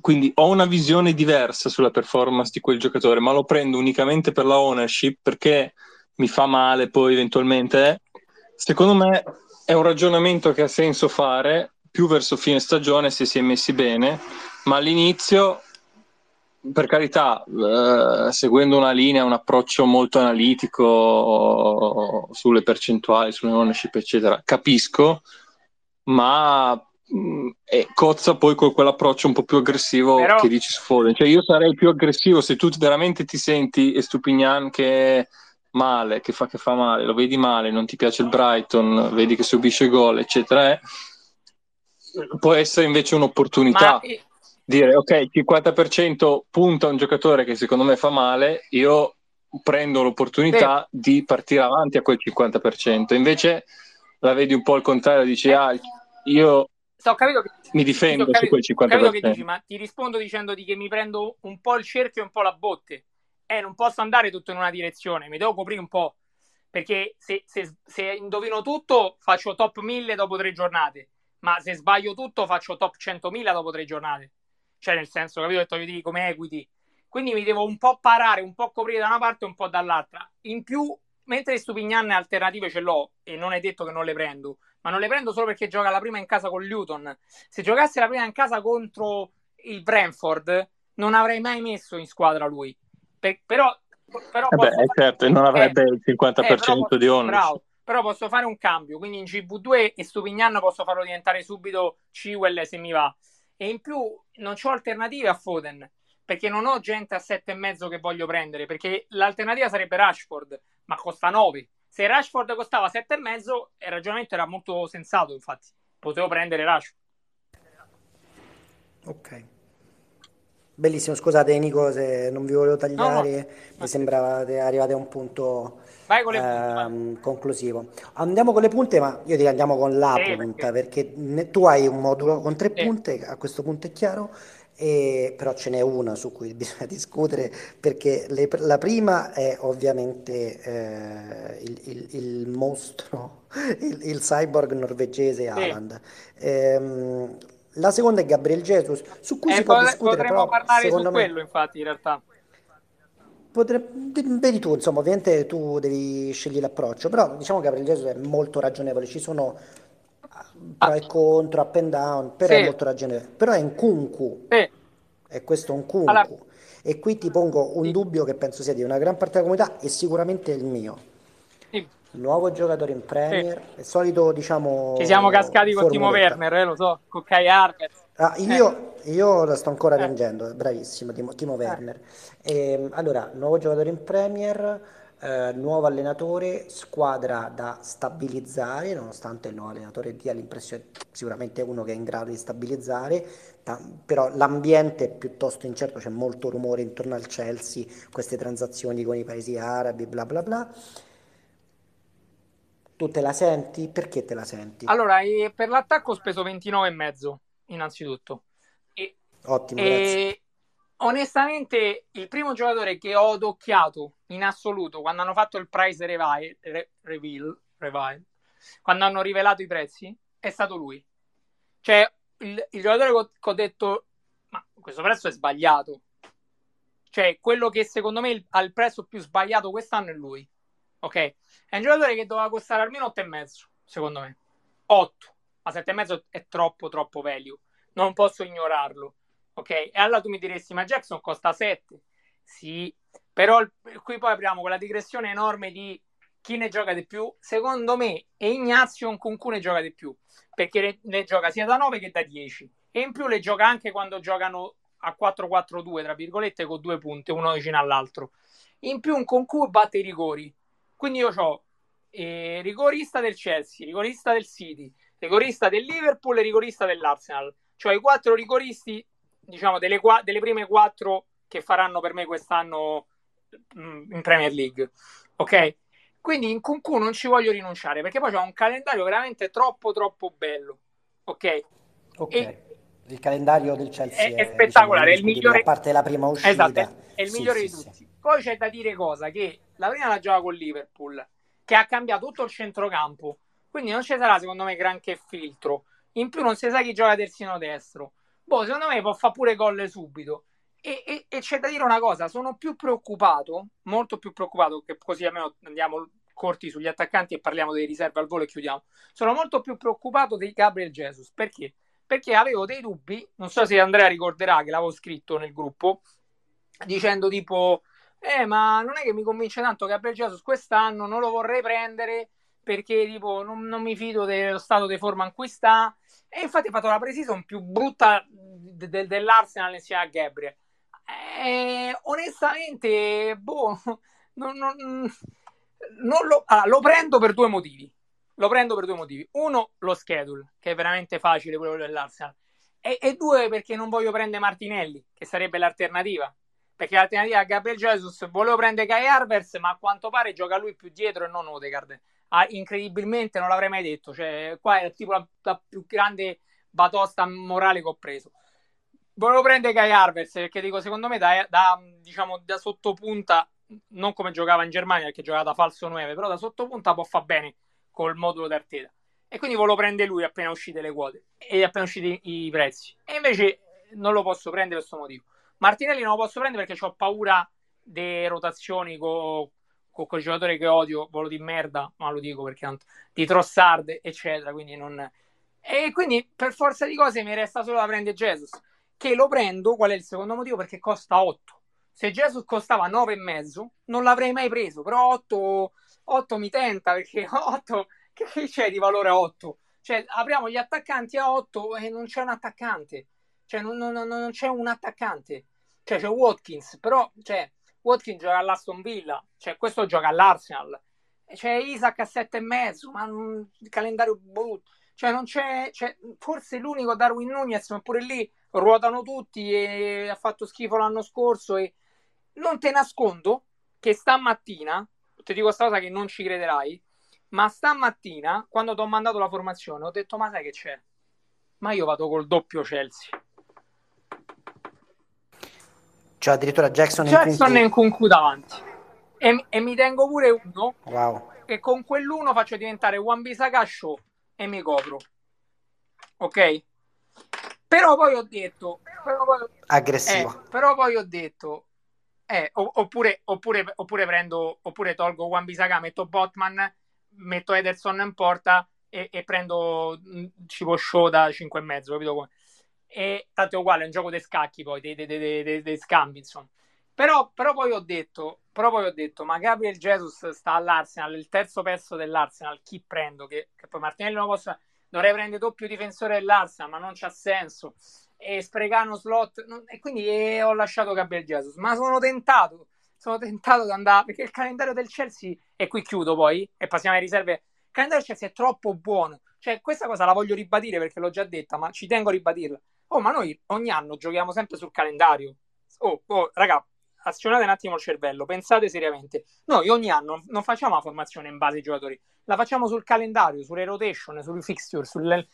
quindi ho una visione diversa sulla performance di quel giocatore, ma lo prendo unicamente per la ownership perché mi fa male poi eventualmente. Secondo me è un ragionamento che ha senso fare più verso fine stagione se si è messi bene, ma all'inizio, per carità, eh, seguendo una linea, un approccio molto analitico sulle percentuali, sulle ownership, eccetera, capisco, ma mm, e cozza poi con quell'approccio un po' più aggressivo Però... che dici su Foden. Cioè io sarei più aggressivo se tu veramente ti senti Stupignan che male, che fa, che fa male, lo vedi male, non ti piace il Brighton, vedi che subisce gol, eccetera, eh, può essere invece un'opportunità. Ma... Dire ok, 50% punta a un giocatore che secondo me fa male, io prendo l'opportunità sì. di partire avanti a quel 50%. Invece la vedi un po' al contrario, dici ah, io so, che, mi difendo so, capito, su quel 50%. Dici, ma ti rispondo dicendoti che mi prendo un po' il cerchio e un po' la botte eh, non posso andare tutto in una direzione, mi devo coprire un po'. Perché se, se, se indovino tutto, faccio top 1000 dopo tre giornate. Ma se sbaglio tutto, faccio top 100.000 dopo tre giornate. Cioè, nel senso, capito? Detto io come equity. Quindi mi devo un po' parare, un po' coprire da una parte e un po' dall'altra. In più, mentre Stupignan alternative ce l'ho, e non è detto che non le prendo, ma non le prendo solo perché gioca la prima in casa con Luton. Se giocasse la prima in casa contro il Brentford, non avrei mai messo in squadra lui. Per, però, però eh beh, fare... certo, non avrebbe eh, il 50% eh, posso, di onus. Bravo, però posso fare un cambio, quindi in GV2 e Stupignan posso farlo diventare subito Ciwell se mi va. E in più non ho alternative a Foden, perché non ho gente a 7,5 che voglio prendere, perché l'alternativa sarebbe Rashford, ma costa 9. Se Rashford costava 7,5, il ragionamento era molto sensato, infatti. Potevo prendere Rashford. Ok. Bellissimo, scusate Nico se non vi volevo tagliare, no, no. mi sembrava arrivate a un punto ehm, conclusivo. Andiamo con le punte, ma io direi andiamo con la sì, punta, perché... perché tu hai un modulo con tre sì. punte, a questo punto è chiaro, e, però ce n'è una su cui bisogna discutere, perché le, la prima è ovviamente eh, il, il, il, mostro, il, il, cyborg norvegese Haaland. Sì. Ehm, la seconda è Gabriel Jesus, su cui eh, si può discutere. Potremmo però, parlare su me, quello, infatti, in realtà. Potrebbe, vedi tu, insomma, ovviamente tu devi scegliere l'approccio, però diciamo che Gabriel Jesus è molto ragionevole, ci sono pro e contro, up and down, però sì. è molto ragionevole. Però è un kunku, sì. e questo è un kunku. Allora... E qui ti pongo un sì. dubbio che penso sia di una gran parte della comunità e sicuramente il mio. Nuovo giocatore in Premier, sì. il solito diciamo... Ci siamo cascati con Timo Werner, eh, lo so, con Kai Harvest. Ah, io, eh. io la sto ancora eh. piangendo, bravissimo Timo, Timo eh. Werner. E, ehm, allora, nuovo giocatore in Premier, eh, nuovo allenatore, squadra da stabilizzare, nonostante il nuovo allenatore dia l'impressione sicuramente uno che è in grado di stabilizzare, ta- però l'ambiente è piuttosto incerto, c'è molto rumore intorno al Chelsea, queste transazioni con i paesi arabi, bla bla bla. Tu te la senti? Perché te la senti? Allora, per l'attacco ho speso 29,5 innanzitutto. E, Ottimo, e, onestamente il primo giocatore che ho adocchiato in assoluto quando hanno fatto il price reveal, re, reveal, reveal quando hanno rivelato i prezzi è stato lui cioè il, il giocatore che ho detto ma questo prezzo è sbagliato cioè quello che secondo me ha il prezzo più sbagliato quest'anno è lui ok è un giocatore che doveva costare almeno 8,5 secondo me 8 ma 7,5 è troppo troppo value non posso ignorarlo Ok, e allora tu mi diresti, ma Jackson costa 7. Sì, però qui poi apriamo quella digressione enorme di chi ne gioca di più. Secondo me e Ignazio cui ne gioca di più, perché ne, gioca sia da 9 che da 10. E in più le gioca anche quando giocano a 4-4-2, tra virgolette, con due punte, uno vicino all'altro. In più un Concu batte i rigori. Quindi io ho eh, rigorista del Chelsea, rigorista del City, rigorista del Liverpool e rigorista dell'Arsenal. Cioè i quattro rigoristi diciamo, delle, delle prime quattro che faranno per me quest'anno mm, in Premier League. Ok? Quindi in Kunku non ci voglio rinunciare perché poi c'è un calendario veramente troppo troppo bello. Ok? Ok. E il calendario del Chelsea è, è, è spettacolare, diciamo, è il migliore a parte la prima uscita. Esatto, è, è il migliore sì, di tutti. Sì. Poi c'è da dire cosa che la prima la gioca con Liverpool che ha cambiato tutto il centrocampo. Quindi non ci sarà secondo me granché filtro. In più non si sa chi gioca terzino destro boh, secondo me può fare pure gol subito. E, e, e, c'è da dire una cosa, sono più preoccupato, molto più preoccupato, che così almeno andiamo corti sugli attaccanti e parliamo dei riserve al volo e chiudiamo. Sono molto più preoccupato di Gabriel Jesus. Perché? Perché avevo dei dubbi, non so se Andrea ricorderà che l'avevo scritto nel gruppo, dicendo tipo, eh ma non è che mi convince tanto Gabriel Jesus quest'anno, non lo vorrei prendere perché tipo non, non mi fido dello stato di forma in cui sta e infatti ha fatto la pre-season più brutta de- de- dell'Arsenal insieme a Gabriel. E, onestamente, boh, non, non, non lo, ah, lo, prendo per due motivi. Lo prendo per due motivi. Uno, lo schedule, che è veramente facile quello dell'Arsenal. E, e due, perché non voglio prendere Martinelli, che sarebbe l'alternativa. Perché l'alternativa a Gabriel Jesus volevo prendere Kai Harvers, ma a quanto pare gioca lui più dietro e non Odegaard ah, incredibilmente non l'avrei mai detto. Cioè, qua è tipo la, la, più grande batosta morale che ho preso. Volevo prendere Kai Harvers perché dico, secondo me, da, da, diciamo, da sottopunta, non come giocava in Germania perché giocava da falso 9, però da sottopunta può fare bene col modulo d'Arteta. E quindi volevo prendere lui appena uscite le quote e appena usciti i prezzi. E invece non lo posso prendere per questo motivo. Martinelli non lo posso prendere perché ho paura delle rotazioni con con quel giocatore che odio, volo di merda, ma lo dico perché tanto, di Trossard, eccetera, quindi non... E quindi per forza di cose mi resta solo da prendere Jesus, che lo prendo, qual è il secondo motivo? Perché costa 8. Se Jesus costava 9,5 non l'avrei mai preso, però 8, 8 mi tenta perché 8, che c'è di valore a 8? Cioè apriamo gli attaccanti a 8 e non c'è un attaccante, cioè non, non, non c'è un attaccante, cioè c'è Watkins, però cioè, Watkins gioca all'Aston Villa, cioè questo gioca all'Arsenal. C'è Isaac a sette e mezzo, ma il calendario brutto. Cioè, non c'è, c'è forse l'unico Darwin Nunez, ma pure lì ruotano tutti e ha fatto schifo l'anno scorso. E non te nascondo che stamattina, ti dico questa cosa che non ci crederai, ma stamattina, quando ti ho mandato la formazione, ho detto: Ma sai che c'è? Ma io vado col doppio Chelsea. Cioè, addirittura Jackson, Jackson e Nkunku davanti. E, e, mi tengo pure uno. Wow. E con quell'uno faccio diventare One Bisaka Show e mi copro. Ok? Però poi ho detto... Però poi, Aggressivo. Eh, però poi ho detto... Eh, oppure, oppure, oppure prendo... Oppure tolgo One Bisaka, metto Botman, metto Ederson in porta e, e prendo mm, Cibo Show da 5,5, capito come? E tanto è uguale, è un gioco dei scacchi poi, dei, dei, dei, dei scambi, insomma. Però, però, poi ho detto, però poi ho detto, ma Gabriel Jesus sta all'Arsenal, il terzo pezzo dell'Arsenal, chi prendo? Che, che poi Martinelli non possa, dovrei prendere doppio difensore dell'Arsenal, ma non c'ha senso. E sprecare uno slot, non, e quindi eh, ho lasciato Gabriel Jesus. Ma sono tentato, sono tentato di andare, perché il calendario del Chelsea, e qui chiudo poi, e passiamo alle riserve, il calendario del Chelsea è troppo buono. Cioè, questa cosa la voglio ribadire perché l'ho già detta, ma ci tengo a ribadirla. Oh, ma noi ogni anno giochiamo sempre sul calendario. Oh, oh raga, azionate un attimo il cervello, pensate seriamente. Noi ogni anno non facciamo la formazione in base ai giocatori, la facciamo sul calendario, sulle rotation, sui fixture, sulle...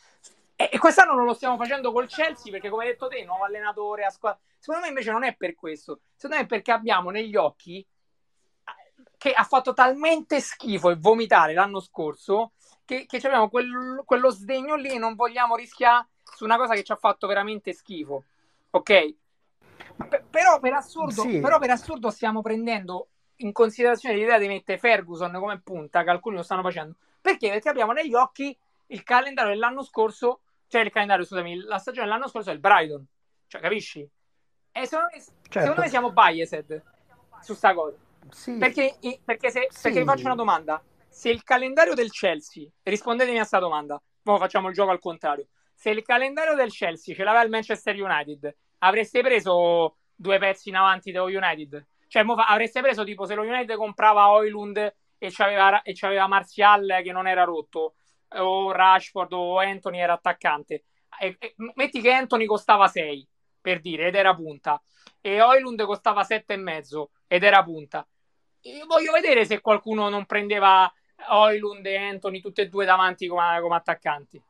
e, quest'anno non lo stiamo facendo col Chelsea perché, come hai detto te, nuovo allenatore a squadra. Secondo me invece non è per questo, secondo me è perché abbiamo negli occhi eh, che ha fatto talmente schifo e vomitare l'anno scorso che, che abbiamo quel, quello sdegno lì e non vogliamo rischiare su una cosa che ci ha fatto veramente schifo. Ok? però, per assurdo, sì. però per assurdo stiamo prendendo in considerazione l'idea di mettere Ferguson come punta, che alcuni lo stanno facendo. Perché? Perché abbiamo negli occhi il calendario dell'anno scorso, cioè il calendario, scusami, la stagione dell'anno scorso è il Brighton. Cioè, capisci? E secondo me, certo. secondo me siamo biased su sta cosa. Sì. Perché, perché, se, sì. perché vi faccio una domanda. Se il calendario del Chelsea, rispondetemi a questa domanda, ora facciamo il gioco al contrario. Se il calendario del Chelsea ce l'aveva il Manchester United avreste preso due pezzi in avanti dello United? Cioè, avreste preso tipo se lo United comprava Oilund e c'aveva, e c'aveva Martial che non era rotto, o Rashford o Anthony era attaccante. E, e, metti che Anthony costava 6 per dire ed era punta, e Oilund costava 7,5 ed era punta. Io voglio vedere se qualcuno non prendeva Oilund e Anthony tutti e due davanti come, come attaccanti.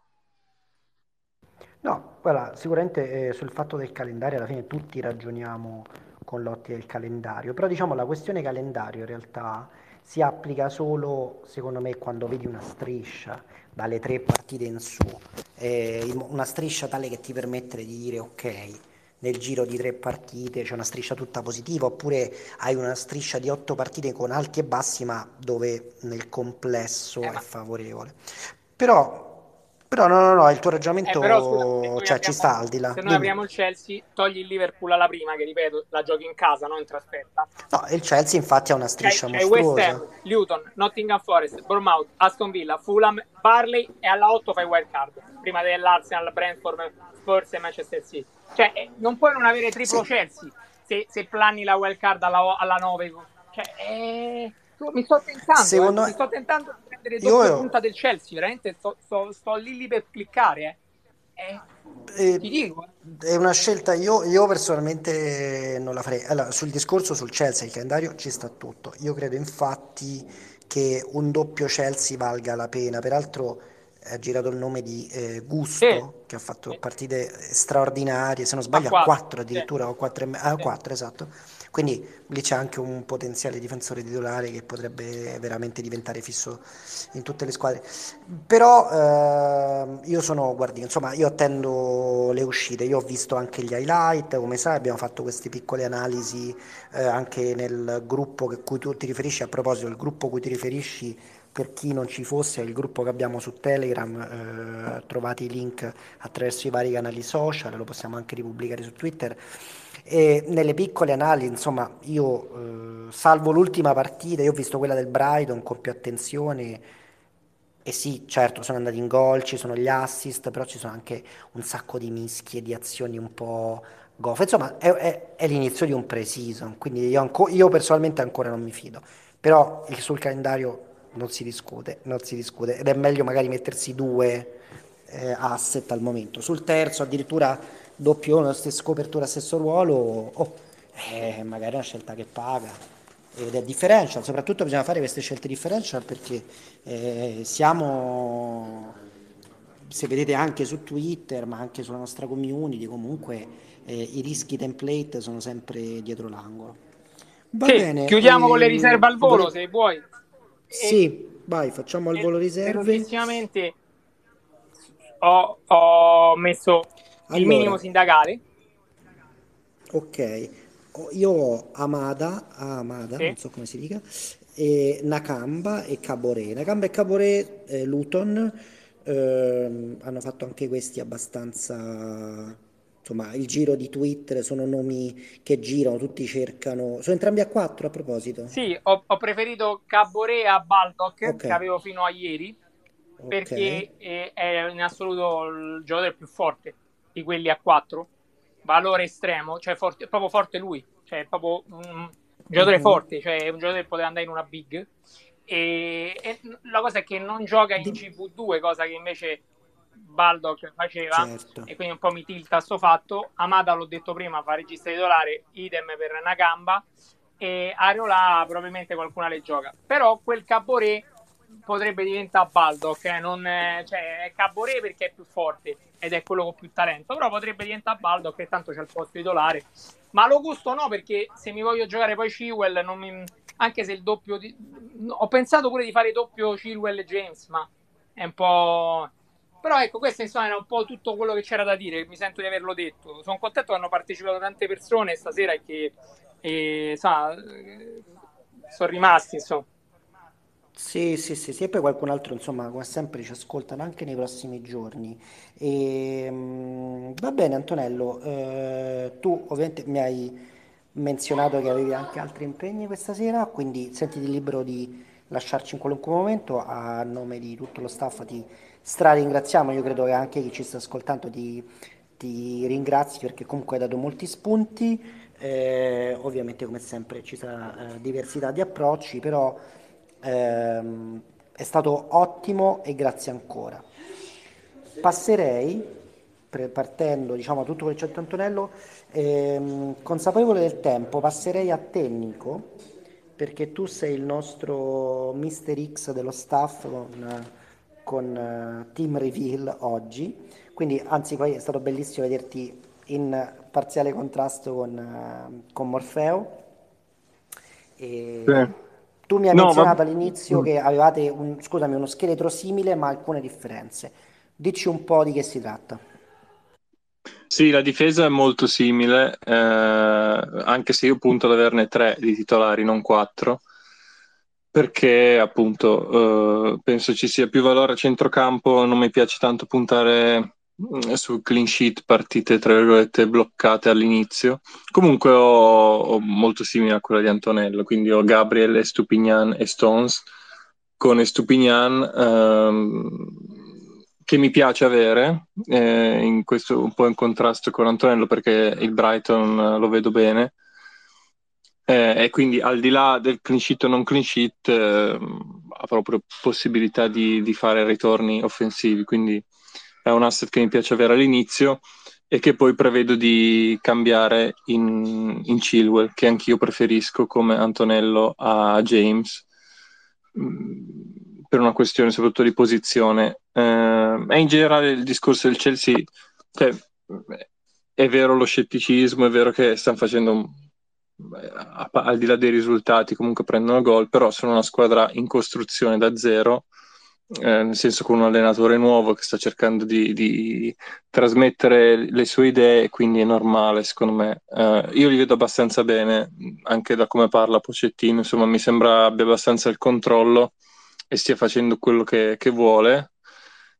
Guarda, sicuramente eh, sul fatto del calendario alla fine tutti ragioniamo con l'ottica del calendario, però diciamo la questione calendario in realtà si applica solo, secondo me, quando vedi una striscia dalle tre partite in su, eh, una striscia tale che ti permette di dire ok, nel giro di tre partite c'è una striscia tutta positiva, oppure hai una striscia di otto partite con alti e bassi, ma dove nel complesso eh, è favorevole. Però però no, no, no, il tuo ragionamento eh, però, scusa, cioè, apriamo, ci sta al di là. Se noi apriamo il Chelsea, togli il Liverpool alla prima, che ripeto, la giochi in casa, non in trasferta. No, il Chelsea infatti ha una striscia c'è, mostruosa. C'è West Ham, Luton, Nottingham Forest, Bournemouth, Aston Villa, Fulham, Barley e alla 8 fai wild card, prima dell'Arsenal, Brentford, Spurs e Manchester City. Cioè, eh, non puoi non avere triplo sì. Chelsea se, se planni la wild card alla, alla 9. Cioè, eh mi sto tentando, Secondo... eh, mi sto tentando di prendere doppia io... punta del Chelsea, veramente sto, sto, sto lì lì per cliccare. Eh. Eh, eh, ti dico. Eh. È una scelta, io, io, personalmente non la farei. Allora, sul discorso sul Chelsea, il calendario ci sta tutto. Io credo infatti che un doppio Chelsea valga la pena. Peraltro ha girato il nome di eh, Gusto, sì. che ha fatto partite straordinarie, se non sbaglio a 4 addirittura, sì. o 4, ah, 4 esatto quindi lì c'è anche un potenziale difensore titolare che potrebbe veramente diventare fisso in tutte le squadre. Però eh, io sono, guardi, insomma, io attendo le uscite, io ho visto anche gli highlight, come sai abbiamo fatto queste piccole analisi eh, anche nel gruppo a cui tu ti riferisci, a proposito del gruppo cui ti riferisci per chi non ci fosse, il gruppo che abbiamo su Telegram, eh, trovate i link attraverso i vari canali social, lo possiamo anche ripubblicare su Twitter. Nelle piccole analisi, insomma, io eh, salvo l'ultima partita, io ho visto quella del Brighton con più attenzione. E sì, certo, sono andati in gol, ci sono gli assist, però ci sono anche un sacco di mischie, di azioni un po' goffe. Insomma, è, è, è l'inizio di un pre-season, quindi io, anco, io, personalmente ancora non mi fido. Però sul calendario non si discute, non si discute. Ed è meglio magari mettersi due eh, asset al momento. Sul terzo addirittura doppio, stessa copertura, stesso ruolo, oh, eh, magari è una scelta che paga ed è differential, soprattutto bisogna fare queste scelte differential perché eh, siamo, se vedete anche su Twitter, ma anche sulla nostra community, comunque eh, i rischi template sono sempre dietro l'angolo. Va sì, bene. Chiudiamo con le ehm, riserve al volo, se vuoi. Sì, e, vai, facciamo al volo riserve. Velocissimamente ho, ho messo allora, il minimo sindacale. Ok, io ho Amada, Amada, sì. non so come si dica, e Nakamba e Cabore. Nakamba e Cabore, eh, Luton, eh, hanno fatto anche questi abbastanza insomma, il giro di Twitter sono nomi che girano, tutti cercano. Sono entrambi a 4 a proposito? Sì, ho, ho preferito Cabore a Baldock, okay. che avevo fino a ieri, okay. perché è, è, in assoluto il giocatore più forte di quelli a 4. Valore estremo, cioè forte, proprio forte lui, cioè è proprio un giocatore mm-hmm. forte, cioè un giocatore che poteva andare in una big. E, e, la cosa è che non gioca in CV2, cosa che invece Baldock faceva certo. e quindi un po' mi tilta sto fatto. Amada l'ho detto prima, fa regista titolare, idem per una gamba e Areola probabilmente qualcuna le gioca. Però quel Caboret potrebbe diventare Baldock, eh? non, cioè, è Caboret perché è più forte ed è quello con più talento, però potrebbe diventare Baldock che tanto c'è il posto titolare. Ma lo gusto no, perché se mi voglio giocare poi Chilwell, mi... anche se il doppio... Di... Ho pensato pure di fare doppio Chilwell e James, ma è un po' Però ecco, questo insomma era un po' tutto quello che c'era da dire, mi sento di averlo detto. Sono contento che hanno partecipato tante persone stasera e che e, sa, sono rimasti, insomma. Sì, sì, sì, sì, e poi qualcun altro, insomma, come sempre ci ascoltano anche nei prossimi giorni. E, mm, va bene, Antonello, eh, tu ovviamente mi hai menzionato che avevi anche altri impegni questa sera, quindi sentiti libero di lasciarci in qualunque momento. A nome di tutto lo staff ti stra ringraziamo, io credo che anche chi ci sta ascoltando ti, ti ringrazi perché comunque hai dato molti spunti, eh, ovviamente come sempre ci sarà eh, diversità di approcci, però ehm, è stato ottimo e grazie ancora. Passerei, partendo diciamo a tutto quel c'è Antonello, ehm, consapevole del tempo, passerei a te Nico, perché tu sei il nostro Mister X dello staff con con uh, Team Reveal oggi, quindi anzi poi è stato bellissimo vederti in parziale contrasto con, uh, con Morfeo. E sì. Tu mi hai no, menzionato ma... all'inizio mm. che avevate un, scusami, uno scheletro simile ma alcune differenze. Dici un po' di che si tratta. Sì, la difesa è molto simile, eh, anche se io punto ad averne tre di titolari, non quattro perché appunto eh, penso ci sia più valore a centrocampo, non mi piace tanto puntare mm, su clean sheet, partite tra virgolette bloccate all'inizio. Comunque ho, ho, molto simile a quella di Antonello, quindi ho Gabriel, Estupignan e Stones, con Estupignan ehm, che mi piace avere, eh, in questo un po' in contrasto con Antonello perché il Brighton lo vedo bene eh, e quindi al di là del clean sheet o non clean sheet eh, ha proprio possibilità di, di, fare ritorni offensivi, quindi è un asset che mi piace avere all'inizio e che poi prevedo di cambiare in, in Chilwell, che anch'io preferisco come Antonello a James, mm, per una questione soprattutto di posizione. Eh, e in generale il discorso del Chelsea, cioè, è vero lo scetticismo, è vero che stanno facendo al di là dei risultati comunque prendono gol, però sono una squadra in costruzione da zero, eh, nel senso con un allenatore nuovo che sta cercando di, di trasmettere le sue idee, quindi è normale secondo me. Eh, io li vedo abbastanza bene, anche da come parla Pocettino, insomma mi sembra abbia abbastanza il controllo e stia facendo quello che, che vuole,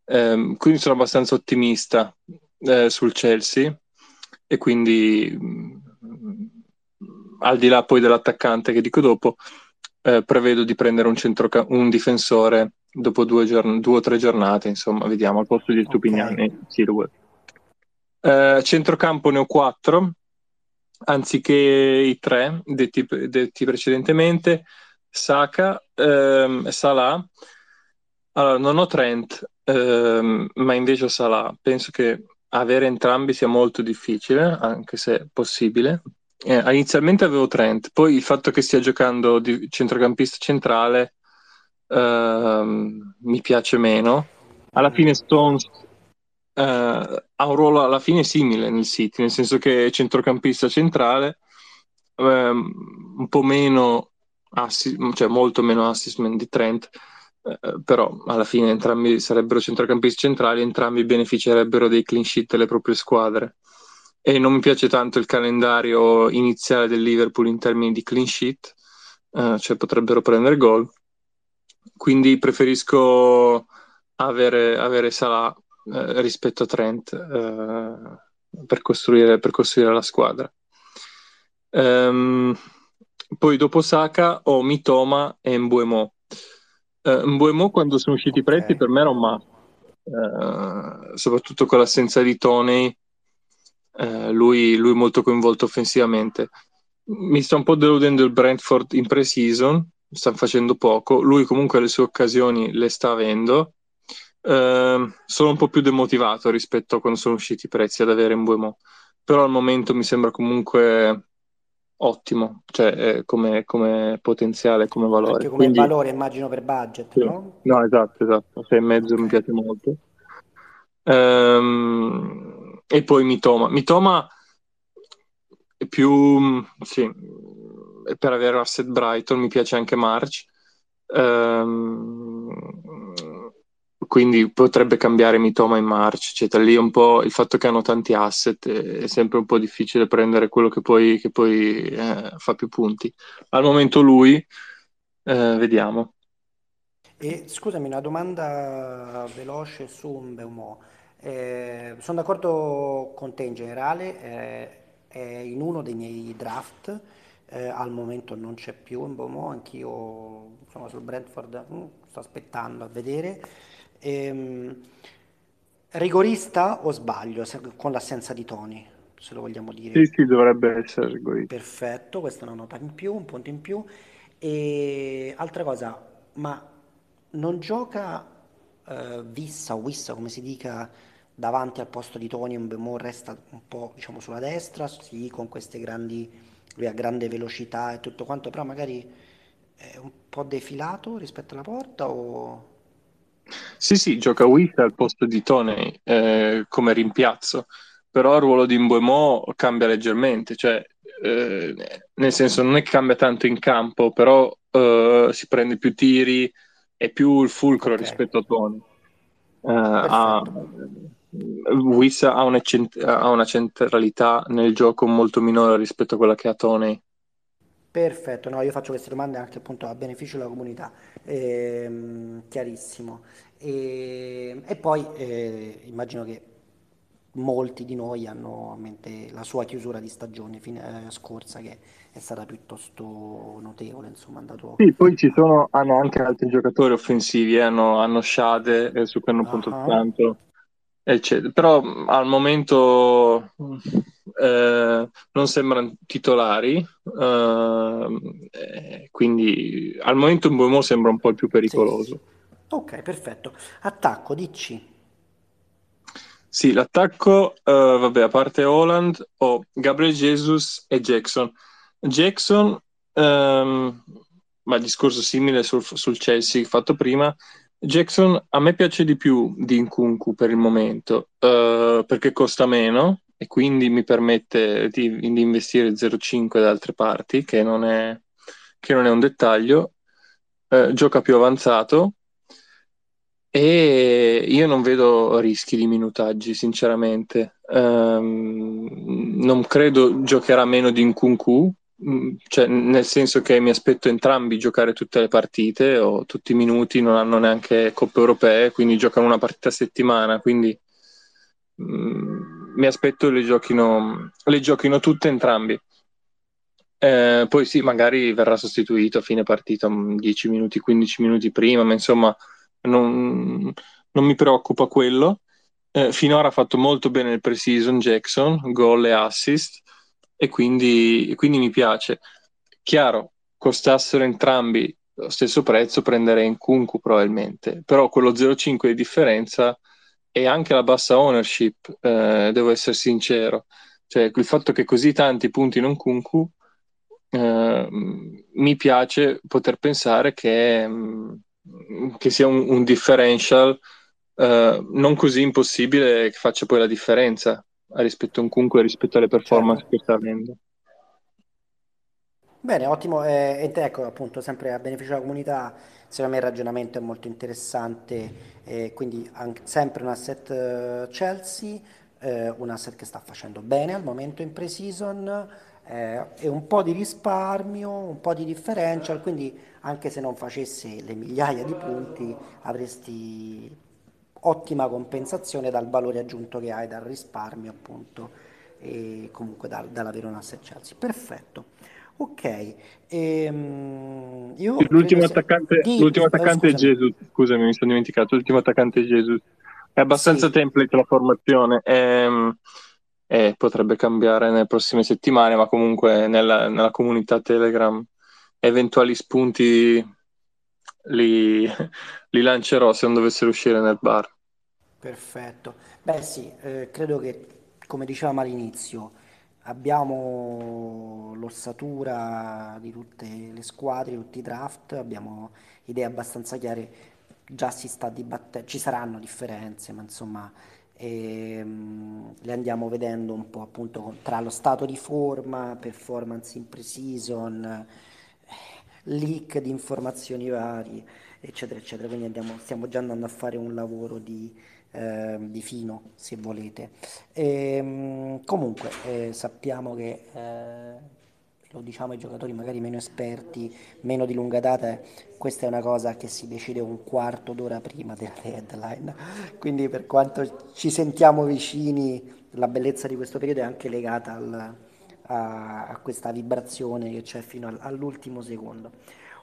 eh, quindi sono abbastanza ottimista eh, sul Chelsea e quindi al di là poi dell'attaccante che dico dopo, eh, prevedo di prendere un, centroca- un difensore dopo due, giorn- due, o tre giornate, insomma, vediamo, al posto di Stupignani okay. Silver. Eh, centrocampo ne ho quattro, anziché i tre detti, detti precedentemente, Saka, ehm, Salah, Allora, non ho Trent, ehm, ma invece ho Salah. Penso che avere entrambi sia molto difficile, anche se possibile. Eh, inizialmente avevo Trent, poi il fatto che stia giocando di centrocampista centrale ehm, mi piace meno. Alla fine Stones eh, ha un ruolo alla fine simile nel City, nel senso che è centrocampista centrale, ehm, un po' meno, assi- cioè molto meno assistment di Trent, eh, però alla fine entrambi sarebbero centrocampisti centrali, entrambi beneficerebbero dei clean sheet delle proprie squadre. E non mi piace tanto il calendario iniziale del Liverpool in termini di clean sheet, eh, cioè potrebbero prendere gol. Quindi preferisco avere, avere Salah eh, rispetto a Trent eh, per, costruire, per, costruire, la squadra. Um, poi dopo Saka ho Mitoma e Mbuemo. Uh, Mbuemo quando sono usciti i prezzi per me era un must, uh, soprattutto con l'assenza di Tony, uh, lui, lui molto coinvolto offensivamente. Mi sta un po' deludendo il Brentford in pre-season, sta facendo poco, lui comunque le sue occasioni le sta avendo, Uh, sono un po' più demotivato rispetto a quando sono usciti i prezzi ad avere un Buemo, però al momento mi sembra comunque ottimo, cioè come, come, potenziale, come valore. Anche come Quindi, valore immagino per budget, sì. no? No, esatto, esatto, sei e mezzo mi piace molto. Um, e poi Mitoma. Mitoma è più, sì, per avere asset Brighton mi piace anche March. Um, quindi potrebbe cambiare Mitoma in March, eccetera. Lì un po' il fatto che hanno tanti asset è sempre un po' difficile prendere quello che poi, che poi eh, fa più punti. Al momento lui, eh, vediamo. E scusami, una domanda veloce su un Beumo. Eh, sono d'accordo con te in generale, eh, è in uno dei miei draft, eh, al momento non c'è più un Beumo, anch'io sono sul Brentford, mm, sto aspettando a vedere. Ehm, rigorista o sbaglio se, con l'assenza di Tony, se lo vogliamo dire? Sì, sì, dovrebbe essere rigorista. Perfetto, questa è una nota in più, un punto in più. E altra cosa, ma non gioca eh, Vissa o Wissa, come si dica, davanti al posto di Tony, un Bemò resta un po' diciamo sulla destra, sì, con queste grandi, lui ha grande velocità e tutto quanto, però magari è un po' defilato rispetto alla porta o... Sì, sì, gioca Wick al posto di Tony eh, come rimpiazzo, però il ruolo di Mbuemo cambia leggermente, cioè eh, nel senso non è che cambia tanto in campo, però eh, si prende più tiri, è più il fulcro okay. rispetto a Tony. Uh, ha, Wissa ha, ha, una centralità nel gioco molto minore rispetto a quella che ha Tony. Perfetto, no, io faccio queste domande anche appunto a beneficio della comunità, ehm, chiarissimo. E, e poi eh, immagino che molti di noi hanno a mente la sua chiusura di stagione fine, eh, scorsa che è stata piuttosto notevole, insomma, andato... Sì, poi ci sono, hanno anche altri giocatori offensivi, eh, hanno, hanno Shade eh, su cui hanno puntato uh-huh. tanto, eccetera. Però al momento eh, non sembrano titolari, eh, quindi al momento un Buemo sembra un po' il più pericoloso. Sì. Ok, perfetto. Attacco, dici. Sì, l'attacco, uh, vabbè, a parte Holland, ho Gabriel Jesus e Jackson. Jackson, um, ma discorso simile sul, sul Chelsea fatto prima, Jackson a me piace di più di Nkunku per il momento, uh, perché costa meno e quindi mi permette di, di investire 0,5 da altre parti, che non è, che non è un dettaglio. Uh, gioca più avanzato e io non vedo rischi di minutaggi, sinceramente. Um, non credo giocherà meno di Nkunku, cioè, nel senso che mi aspetto entrambi giocare tutte le partite o tutti i minuti, non hanno neanche coppe europee, quindi giocano una partita a settimana, quindi um, mi aspetto le giochino, le giochino tutte entrambi. Eh, poi sì, magari verrà sostituito a fine partita 10 minuti, 15 minuti prima, ma insomma non, non mi preoccupa quello. Eh, finora ha fatto molto bene il pre-season Jackson, gol e assist, e quindi, quindi mi piace. Chiaro, costassero entrambi lo stesso prezzo prenderei in Kunku probabilmente, però quello 0,5 di differenza e anche la bassa ownership, eh, devo essere sincero, cioè il fatto che così tanti puntino in Kunku eh, mi piace poter pensare che, mm, che sia un, un differential eh, non così impossibile che faccia poi la differenza rispetto a un Kunku e rispetto alle performance certo. che sta avendo. Bene, ottimo. Eh, ecco, appunto, sempre a beneficio della comunità, secondo me il ragionamento è molto interessante, eh, quindi anche, sempre un asset uh, Chelsea, eh, un asset che sta facendo bene al momento in pre-season, eh, e un po' di risparmio, un po' di differential, quindi anche se non facesse le migliaia di punti avresti ottima compensazione dal valore aggiunto che hai dal risparmio appunto e comunque dal, dall'avere un asset Chelsea. Perfetto. Ok, ehm, io l'ultimo attaccante, di... l'ultimo attaccante è Gesù, scusami mi sono dimenticato, l'ultimo attaccante è Gesù. È abbastanza sì. template la formazione e, ehm, e, potrebbe cambiare nelle prossime settimane, ma comunque nella, nella comunità Telegram eventuali spunti li, li, lancerò se non dovessero uscire nel bar. Perfetto. Beh sì, eh, credo che come dicevamo all'inizio abbiamo l'ossatura di tutte le squadre, tutti i draft, abbiamo idee abbastanza chiare, già si sta dibattendo, ci saranno differenze, ma insomma ehm, le andiamo vedendo un po' appunto tra lo stato di forma, performance in pre-season, leak di informazioni varie, eccetera, eccetera. Quindi andiamo, stiamo già andando a fare un lavoro di eh, di fino, se volete. E, ehm, comunque eh, sappiamo che, eh, lo diciamo ai giocatori magari meno esperti, meno di lunga data, questa è una cosa che si decide un quarto d'ora prima della deadline, quindi per quanto ci sentiamo vicini, la bellezza di questo periodo è anche legata al, a, a, questa vibrazione che c'è fino all'ultimo secondo.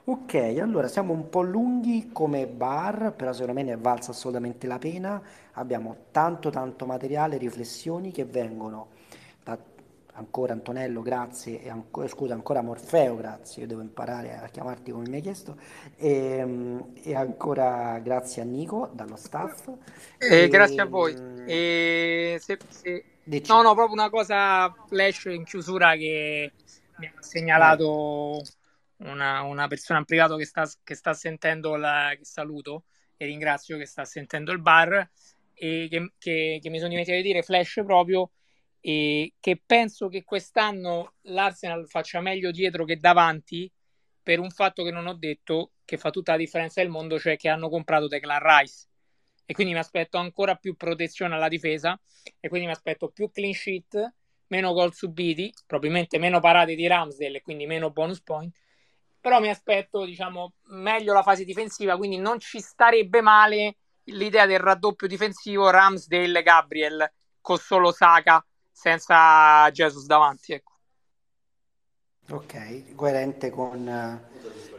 Ok, allora siamo un po' lunghi come bar, però secondo me ne è valsa assolutamente la pena. Abbiamo tanto tanto materiale, riflessioni che vengono da ancora Antonello, grazie, e ancora, scusa, ancora Morfeo, grazie, io devo imparare a chiamarti come mi hai chiesto, e, ehm, e ancora grazie a Nico dallo staff. E, e grazie a voi. E se, se... No, no, proprio una cosa flash in chiusura che mi ha segnalato... una, una persona in privato che sta, che sta sentendo, la, che saluto e ringrazio che sta sentendo il bar e che, che, che mi sono dimenticato di dire flash proprio e che penso che quest'anno l'Arsenal faccia meglio dietro che davanti per un fatto che non ho detto che fa tutta la differenza del mondo cioè che hanno comprato Declan Rice. E quindi mi aspetto ancora più protezione alla difesa e quindi mi aspetto più clean sheet meno gol subiti probabilmente meno parate di Ramsdale e quindi meno bonus point però mi aspetto diciamo meglio la fase difensiva quindi non ci starebbe male l'idea del raddoppio difensivo Ramsdale Gabriel con solo Saka senza Jesus davanti ecco. ok coerente con,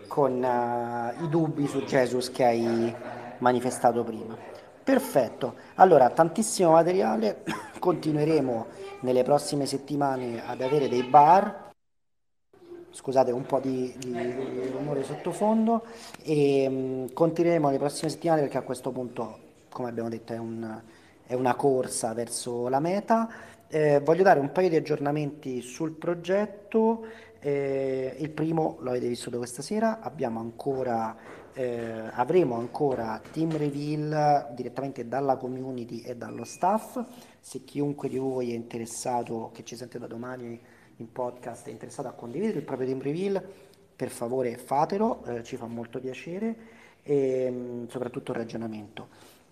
con uh, i dubbi su Jesus che hai manifestato prima. Perfetto. Allora tantissimo materiale. Continueremo nelle prossime settimane ad avere dei bar scusate un po' di, di, di rumore sottofondo e mh, continueremo le prossime settimane perché a questo punto come abbiamo detto è, un, è una corsa verso la meta. Eh, voglio dare un paio di aggiornamenti sul progetto. Eh, il primo lo avete da questa sera. Abbiamo ancora eh, avremo ancora team reveal direttamente dalla community e dallo staff. Se chiunque di voi è interessato che ci sente da domani in podcast è interessato a condividere il proprio team reveal, per favore fatelo, eh, ci fa molto piacere e mh, mm, soprattutto il ragionamento.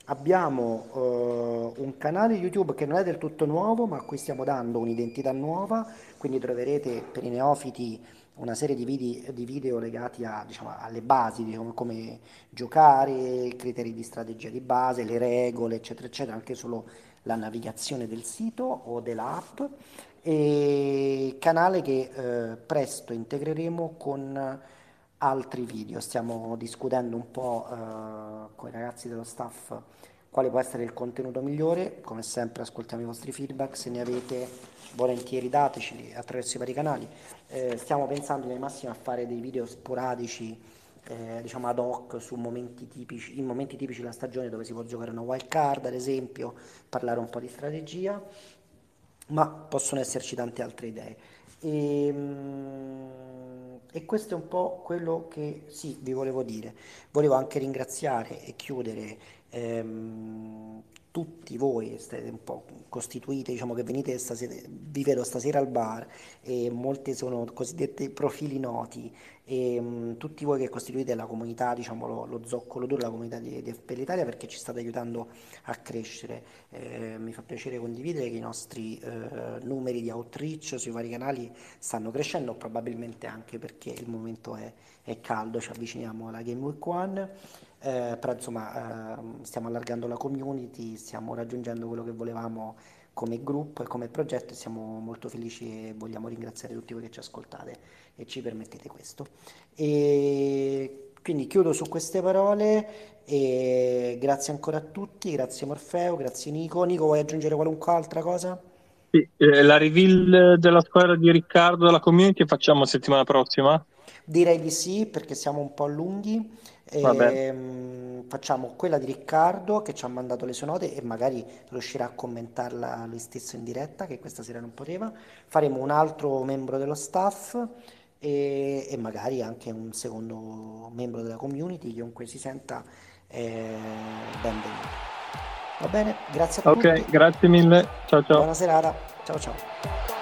Abbiamo uh, un canale YouTube che non è del tutto nuovo, ma a cui stiamo dando un'identità nuova, quindi troverete per i neofiti una serie di video, di video legati a, diciamo, alle basi, diciamo, come giocare, i criteri di strategia di base, le regole, eccetera, eccetera, anche solo la navigazione del sito o dell'app e canale che eh, presto integreremo con altri video. Stiamo discutendo un po' eh, con i ragazzi dello staff quale può essere il contenuto migliore. Come sempre ascoltiamo i vostri feedback, se ne avete volentieri dateci attraverso i vari canali. Eh, stiamo pensando nel massimo a fare dei video sporadici eh, diciamo ad hoc su momenti tipici, in momenti tipici della stagione dove si può giocare una wild card, ad esempio, parlare un po' di strategia, ma possono esserci tante altre idee. E, ehm, e questo è un po' quello che sì, vi volevo dire. Volevo anche ringraziare e chiudere ehm, tutti voi siete un po' costituite, diciamo che venite stasera, vi vedo stasera al bar e molti sono cosiddetti profili noti e um, tutti voi che costituite la comunità, diciamo lo, lo zoccolo duro della comunità di, di FPL Italia perché ci state aiutando a crescere. Eh, mi fa piacere condividere che i nostri eh, numeri di outreach sui vari canali stanno crescendo, probabilmente anche perché il momento è, è caldo, ci avviciniamo alla Game Week 1 eh, però insomma eh, stiamo allargando la community, stiamo raggiungendo quello che volevamo come gruppo e come progetto e siamo molto felici e vogliamo ringraziare tutti voi che ci ascoltate e ci permettete questo. E quindi chiudo su queste parole e grazie ancora a tutti, grazie Morfeo, grazie Nico. Nico vuoi aggiungere qualunque altra cosa? Sì, eh, la reveal della squadra di Riccardo della community facciamo settimana prossima? Direi di sì perché siamo un po' lunghi. Ehm, facciamo quella di Riccardo che ci ha mandato le sue note e magari riuscirà a commentarla lui stesso in diretta, che questa sera non poteva. Faremo un altro membro dello staff e, e magari anche un secondo membro della community, chiunque si senta eh, benvenuto. Va bene, grazie a tutti. Ok, grazie mille. Ciao ciao. Buona serata. Ciao ciao.